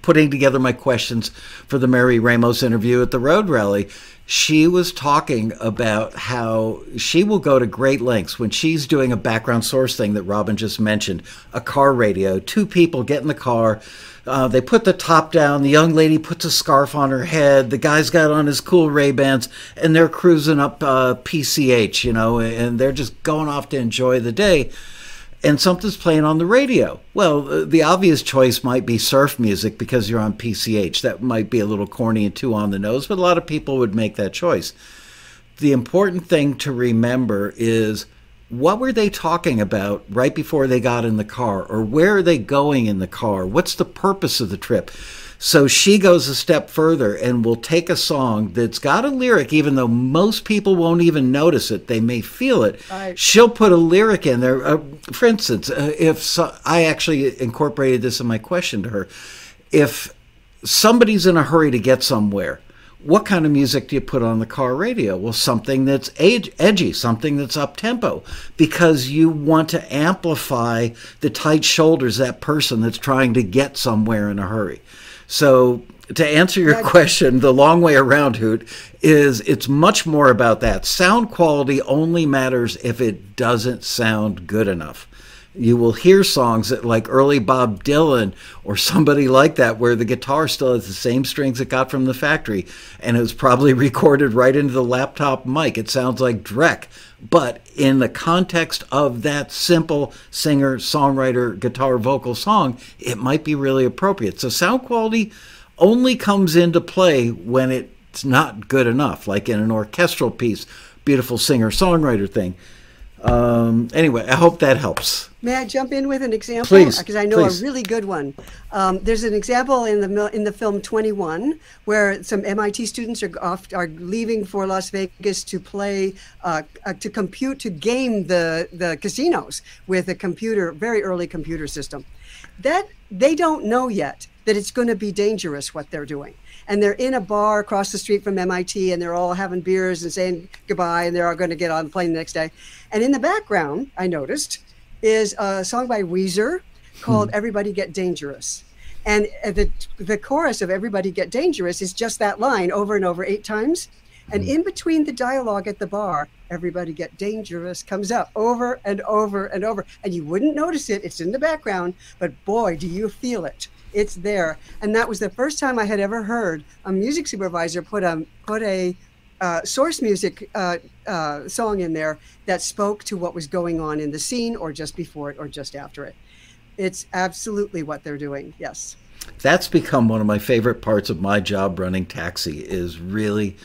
putting together my questions for the Mary Ramos interview at the Road Rally, she was talking about how she will go to great lengths when she's doing a background source thing that Robin just mentioned a car radio. Two people get in the car. Uh, they put the top down. The young lady puts a scarf on her head. The guy's got on his cool Ray Bans, and they're cruising up uh, PCH, you know, and they're just going off to enjoy the day and something's playing on the radio. Well, uh, the obvious choice might be surf music because you're on PCH. That might be a little corny and too on the nose, but a lot of people would make that choice. The important thing to remember is what were they talking about right before they got in the car, or where are they going in the car? What's the purpose of the trip? So she goes a step further and will take a song that's got a lyric, even though most people won't even notice it. They may feel it. Right. She'll put a lyric in there. Uh, for instance, uh, if so, I actually incorporated this in my question to her, if somebody's in a hurry to get somewhere, what kind of music do you put on the car radio? Well, something that's ed- edgy, something that's up tempo, because you want to amplify the tight shoulders that person that's trying to get somewhere in a hurry. So, to answer your question, the long way around, Hoot, is it's much more about that. Sound quality only matters if it doesn't sound good enough. You will hear songs that, like early Bob Dylan or somebody like that, where the guitar still has the same strings it got from the factory, and it was probably recorded right into the laptop mic. It sounds like Drek, but in the context of that simple singer, songwriter, guitar, vocal song, it might be really appropriate. So sound quality only comes into play when it's not good enough, like in an orchestral piece, beautiful singer songwriter thing. Um, anyway, I hope that helps. May I jump in with an example? Please, because I know please. a really good one. Um, there's an example in the in the film 21 where some MIT students are off are leaving for Las Vegas to play uh, uh, to compute to game the the casinos with a computer very early computer system. That they don't know yet that it's going to be dangerous what they're doing. And they're in a bar across the street from MIT and they're all having beers and saying goodbye and they're all going to get on the plane the next day. And in the background, I noticed, is a song by Weezer called Everybody Get Dangerous. And uh, the, the chorus of Everybody Get Dangerous is just that line over and over eight times. And in between the dialogue at the bar, Everybody Get Dangerous comes up over and over and over. And you wouldn't notice it, it's in the background, but boy, do you feel it. It's there. And that was the first time I had ever heard a music supervisor put a, put a uh, source music uh, uh, song in there that spoke to what was going on in the scene or just before it or just after it. It's absolutely what they're doing. Yes. That's become one of my favorite parts of my job running taxi is really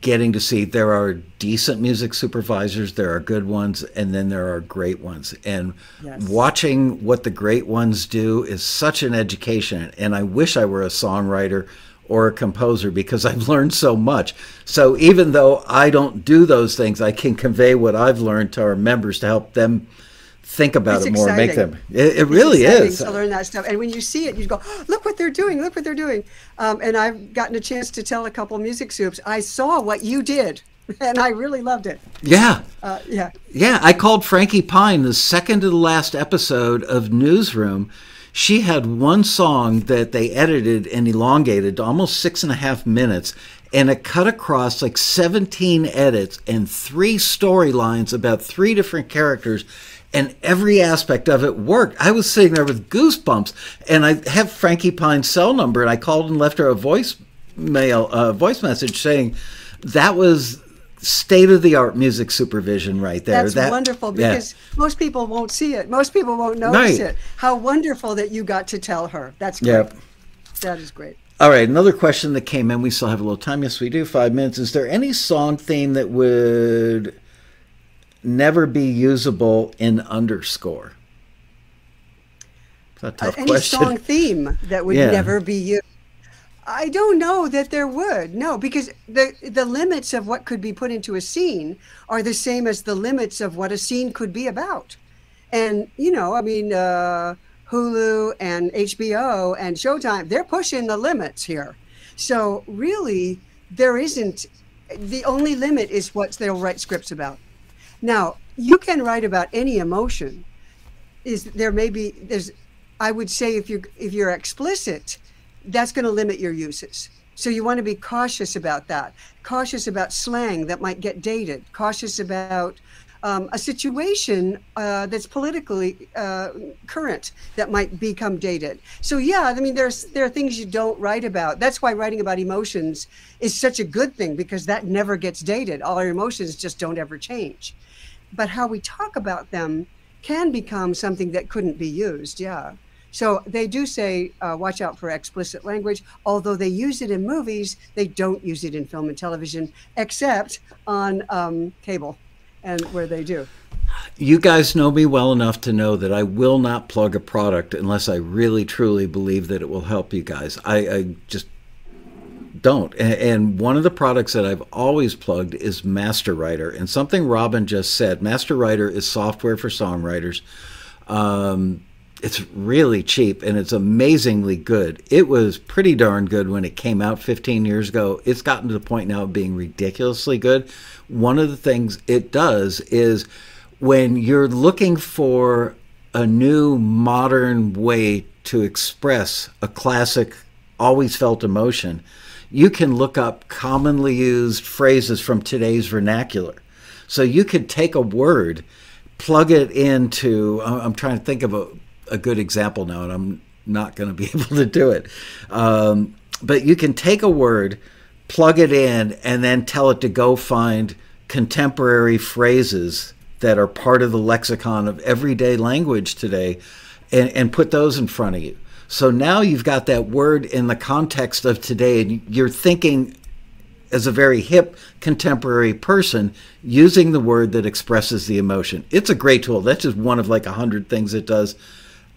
getting to see there are decent music supervisors, there are good ones, and then there are great ones. And Yes. watching what the great ones do is such an education. And I wish I were a songwriter or a composer because I've learned so much. So even though I don't do those things, I can convey what I've learned to our members to help them think about It's it more, and make them. It, it really exciting is. to learn that stuff. And when you see it, you go, "Oh, "Look what they're doing! Look what they're doing!" Um, and I've gotten a chance to tell a couple music soups. I saw what you did, and I really loved it. Yeah. Uh, yeah. Yeah, I called Frankie Pine the second to the last episode of Newsroom. She had one song that they edited and elongated to almost six and a half minutes, and it cut across like 17 edits and three storylines about three different characters, and every aspect of it worked. I was sitting there with goosebumps, and I have Frankie Pine's cell number, and I called and left her a voice voicemail, a voice message saying that was state of the art music supervision right there. That's that, wonderful yeah. because most people won't see it. Most people won't notice Right. it. How wonderful that you got to tell her. That's great. Yep. That is great. All right, another question that came in. We still have a little time. Yes, we do. Five minutes. Is there any song theme that would never be usable in underscore? It's a tough Uh, any question. song theme that would Yeah. never be used. I don't know that there would. No, because the the limits of what could be put into a scene are the same as the limits of what a scene could be about. And you know, I mean, uh, Hulu and HBO and Showtime, they're pushing the limits here. So really, there isn't. The only limit is what they'll write scripts about. Now, you can write about any emotion. Is there may be there's I would say if you're if you're explicit, that's going to limit your uses. So you want to be cautious about that. Cautious about slang that might get dated. Cautious about um, a situation uh, that's politically uh, current that might become dated. So yeah, I mean, there's there are things you don't write about. That's why writing about emotions is such a good thing because that never gets dated. All our emotions just don't ever change. But how we talk about them can become something that couldn't be used. Yeah. So they do say, uh, watch out for explicit language. Although they use it in movies, they don't use it in film and television, except on um, cable, and where they do. You guys know me well enough to know that I will not plug a product unless I really truly believe that it will help you guys. I, I just don't. And one of the products that I've always plugged is Master Writer. And something Robin just said Master Writer is software for songwriters. Um, it's really cheap and it's amazingly good. It was pretty darn good when it came out 15 years ago. It's gotten to the point now of being ridiculously good. One of the things it does is when you're looking for a new modern way to express a classic, always felt emotion, you can look up commonly used phrases from today's vernacular. So you could take a word, plug it into, I'm trying to think of a, a good example now, and I'm not going to be able to do it. Um, but you can take a word, plug it in, and then tell it to go find contemporary phrases that are part of the lexicon of everyday language today and, and put those in front of you. So now you've got that word in the context of today, and you're thinking as a very hip contemporary person using the word that expresses the emotion. It's a great tool. That's just one of like a hundred things it does.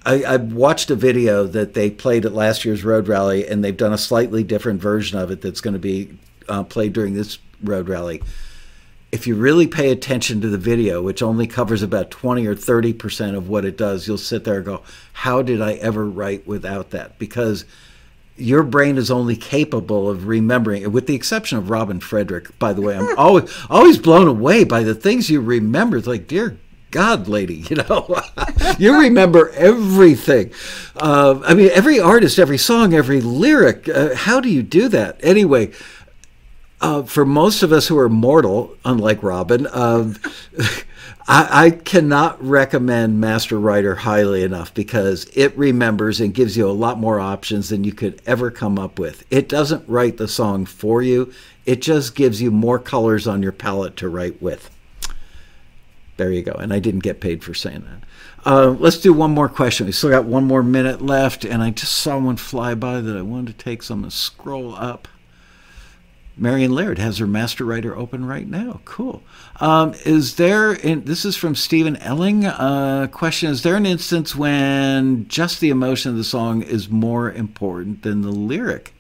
I, I watched a video that they played at last year's road rally, and they've done a slightly different version of it that's going to be uh, played during this road rally. If you really pay attention to the video, which only covers about 20 or 30 percent of what it does, you'll sit there and go, How did I ever write without that? Because your brain is only capable of remembering, with the exception of Robin Frederick, by the way. I'm always always blown away by the things you remember. It's like, dear God, lady, you know, you remember everything. Uh, I mean, every artist, every song, every lyric. Uh, how do you do that? Anyway, uh, for most of us who are mortal, unlike Robin, um, I, I cannot recommend Master Writer highly enough because it remembers and gives you a lot more options than you could ever come up with. It doesn't write the song for you, it just gives you more colors on your palette to write with. There you go. And I didn't get paid for saying that. Uh, let's do one more question. We still got one more minute left, and I just saw one fly by that I wanted to take, so I'm going to scroll up. Marion Laird has her master writer open right now. Cool. Um, is there, and this is from Stephen Elling, uh, question Is there an instance when just the emotion of the song is more important than the lyric?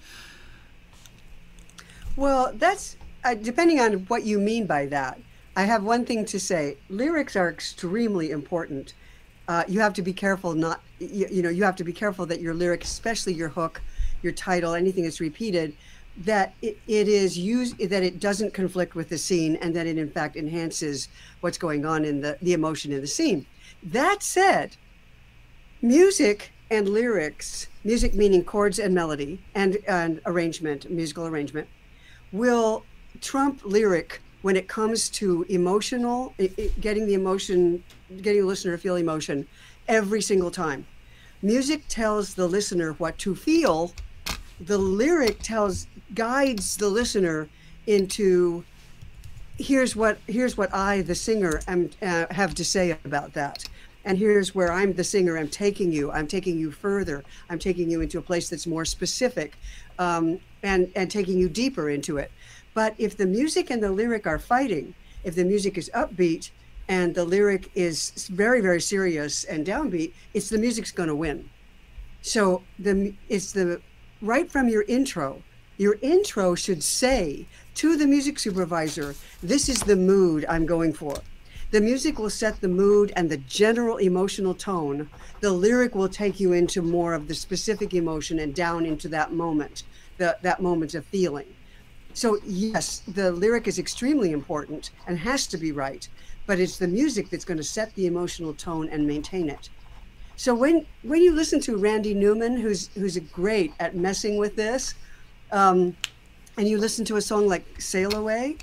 Well, that's uh, depending on what you mean by that. I have one thing to say. Lyrics are extremely important. Uh, you have to be careful not, you, you know, you have to be careful that your lyric, especially your hook, your title, anything that's repeated, that it, it is used, that it doesn't conflict with the scene and that it in fact enhances what's going on in the, the emotion in the scene. That said, music and lyrics, music meaning chords and melody and, and arrangement, musical arrangement, will trump lyric when it comes to emotional, i i getting the emotion, getting the listener to feel emotion every single time. Music tells the listener what to feel. The lyric tells guides the listener into here's what here's what I, the singer, am uh, have to say about that. And here's where I'm the singer. I'm taking you. I'm taking you further. I'm taking you into a place that's more specific, um, and and taking you deeper into it. But if the music and the lyric are fighting, if the music is upbeat and the lyric is very very serious and downbeat, it's the music's going to win. So the it's the right from your intro. Your intro should say to the music supervisor, "This is the mood I'm going for." The music will set the mood and the general emotional tone. The lyric will take you into more of the specific emotion and down into that moment, the, that moment of feeling. So, yes, the lyric is extremely important and has to be right, but it's the music that's going to set the emotional tone and maintain it. So when when you listen to Randy Newman, who's who's great at messing with this, um, and you listen to a song like "Sail Away,"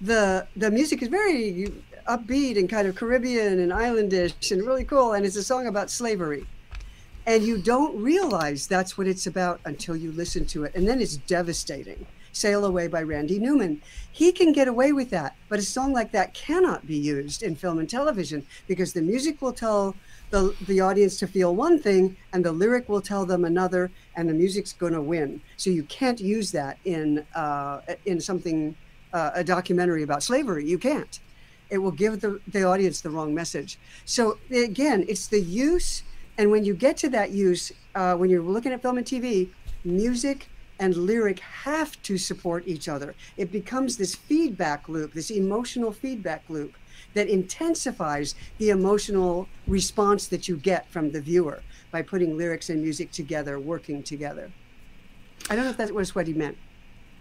the the music is very upbeat and kind of Caribbean and islandish and really cool, and it's a song about slavery. And you don't realize that's what it's about until you listen to it, and then it's devastating. Sail Away by Randy Newman. He can get away with that, but a song like that cannot be used in film and television because the music will tell the, the audience to feel one thing and the lyric will tell them another and the music's going to win. So you can't use that in uh, in something uh, a documentary about slavery. You can't. It will give the, the audience the wrong message. So again it's the use and when you get to that use uh, when you're looking at film and tv music and lyric have to support each other. It becomes this feedback loop this emotional feedback loop that intensifies the emotional response that you get from the viewer by putting lyrics and music together, working together. I don't know if that was what he meant.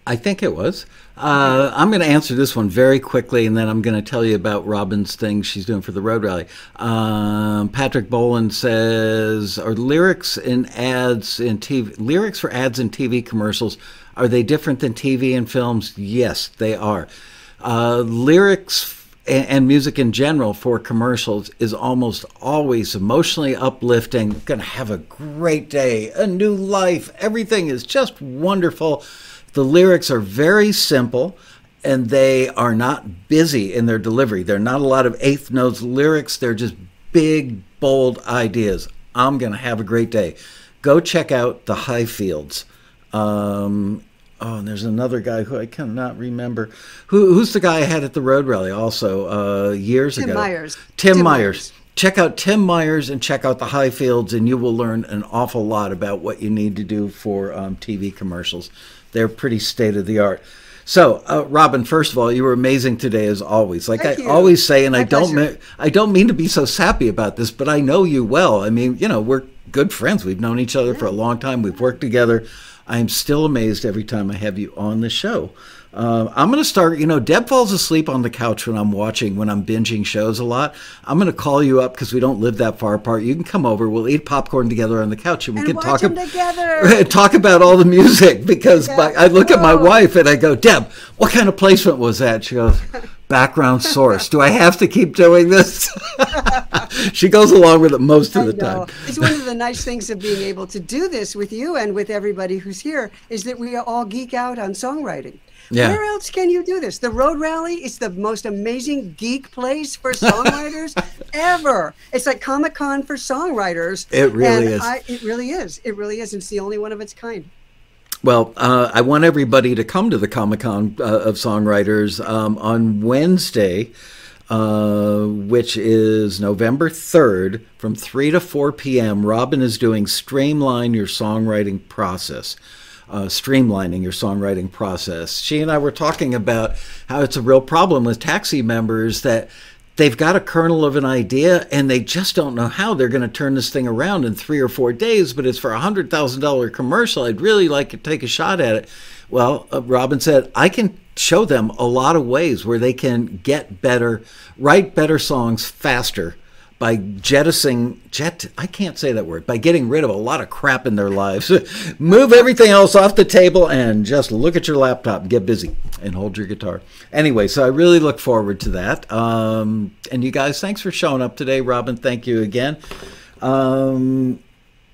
I think it was. Uh, I'm going to answer this one very quickly, and then I'm going to tell you about Robin's thing she's doing for the Road Rally. Um, Patrick Boland says, "Are lyrics in ads in TV lyrics for ads and TV commercials are they different than TV and films? Yes, they are. Uh, lyrics." And music in general for commercials is almost always emotionally uplifting. Going to have a great day, a new life. Everything is just wonderful. The lyrics are very simple and they are not busy in their delivery. They're not a lot of eighth notes lyrics, they're just big, bold ideas. I'm to have a great day. Go check out the Highfields. Um, oh, and there's another guy who I cannot remember. Who, who's the guy I had at the road rally also uh, years ago? Tim ago? Myers. Tim, Tim Myers. Myers. Check out Tim Myers and check out the Highfields, and you will learn an awful lot about what you need to do for um, TV commercials. They're pretty state of the art. So, uh, Robin, first of all, you were amazing today as always. Like Thank I you. always say, and My I don't, mean, I don't mean to be so sappy about this, but I know you well. I mean, you know, we're good friends. We've known each other for a long time. We've worked together. I am still amazed every time I have you on the show. Uh, I'm going to start. You know, Deb falls asleep on the couch when I'm watching, when I'm binging shows a lot. I'm going to call you up because we don't live that far apart. You can come over. We'll eat popcorn together on the couch, and we And can talk ab- talk about all the music. Because my, I look at my Oh. wife and I go, Deb, what kind of placement was that? She goes, background source. Do I have to keep doing this? she goes along with it most of the time. It's one of the nice things of being able to do this with you and with everybody who's here is that we all geek out on songwriting. Yeah. Where else can you do this? The Road Rally is the most amazing geek place for songwriters ever. It's like Comic Con for songwriters. It really and is. I, it really is. It really is. It's the only one of its kind. Well, uh, I want everybody to come to the Comic Con uh, of Songwriters um, on Wednesday, uh, which is November 3rd from 3 to 4 p.m. Robin is doing Streamline Your Songwriting Process. Uh, streamlining your songwriting process. She and I were talking about how it's a real problem with taxi members that they've got a kernel of an idea and they just don't know how they're going to turn this thing around in three or four days, but it's for a hundred thousand dollar commercial. I'd really like to take a shot at it. Well, uh, Robin said I can show them a lot of ways where they can get better, write better songs faster by jettisoning jet I can't say that word by getting rid of a lot of crap in their lives. Move everything else off the table and just look at your laptop and get busy and hold your guitar. Anyway, so I really look forward to that. Um, and you guys, thanks for showing up today, Robin. Thank you again. Um,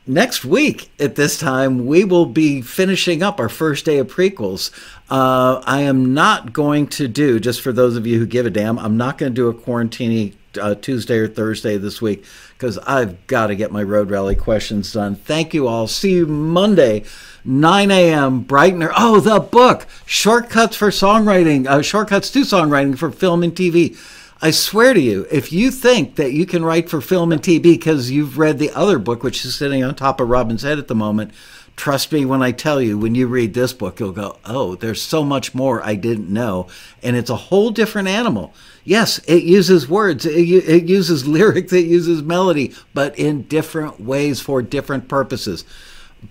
next week at this time, we will be finishing up our first day of prequels. Uh, I am not going to do, just for those of you who give a damn, I'm not going to do a quarantini uh, Tuesday or Thursday this week because I've got to get my road rally questions done. Thank you all. See you Monday, 9 a.m. Brightener. Oh, the book, Shortcuts for Songwriting, uh, Shortcuts to Songwriting for Film and TV. I swear to you, if you think that you can write for film and TV because you've read the other book, which is sitting on top of Robin's head at the moment, trust me when I tell you, when you read this book, you'll go, oh, there's so much more I didn't know. And it's a whole different animal. Yes, it uses words, it, it uses lyrics, it uses melody, but in different ways for different purposes.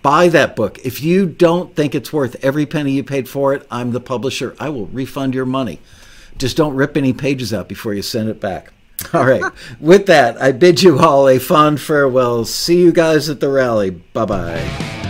Buy that book. If you don't think it's worth every penny you paid for it, I'm the publisher. I will refund your money. Just don't rip any pages out before you send it back. All right. With that, I bid you all a fond farewell. See you guys at the rally. Bye bye.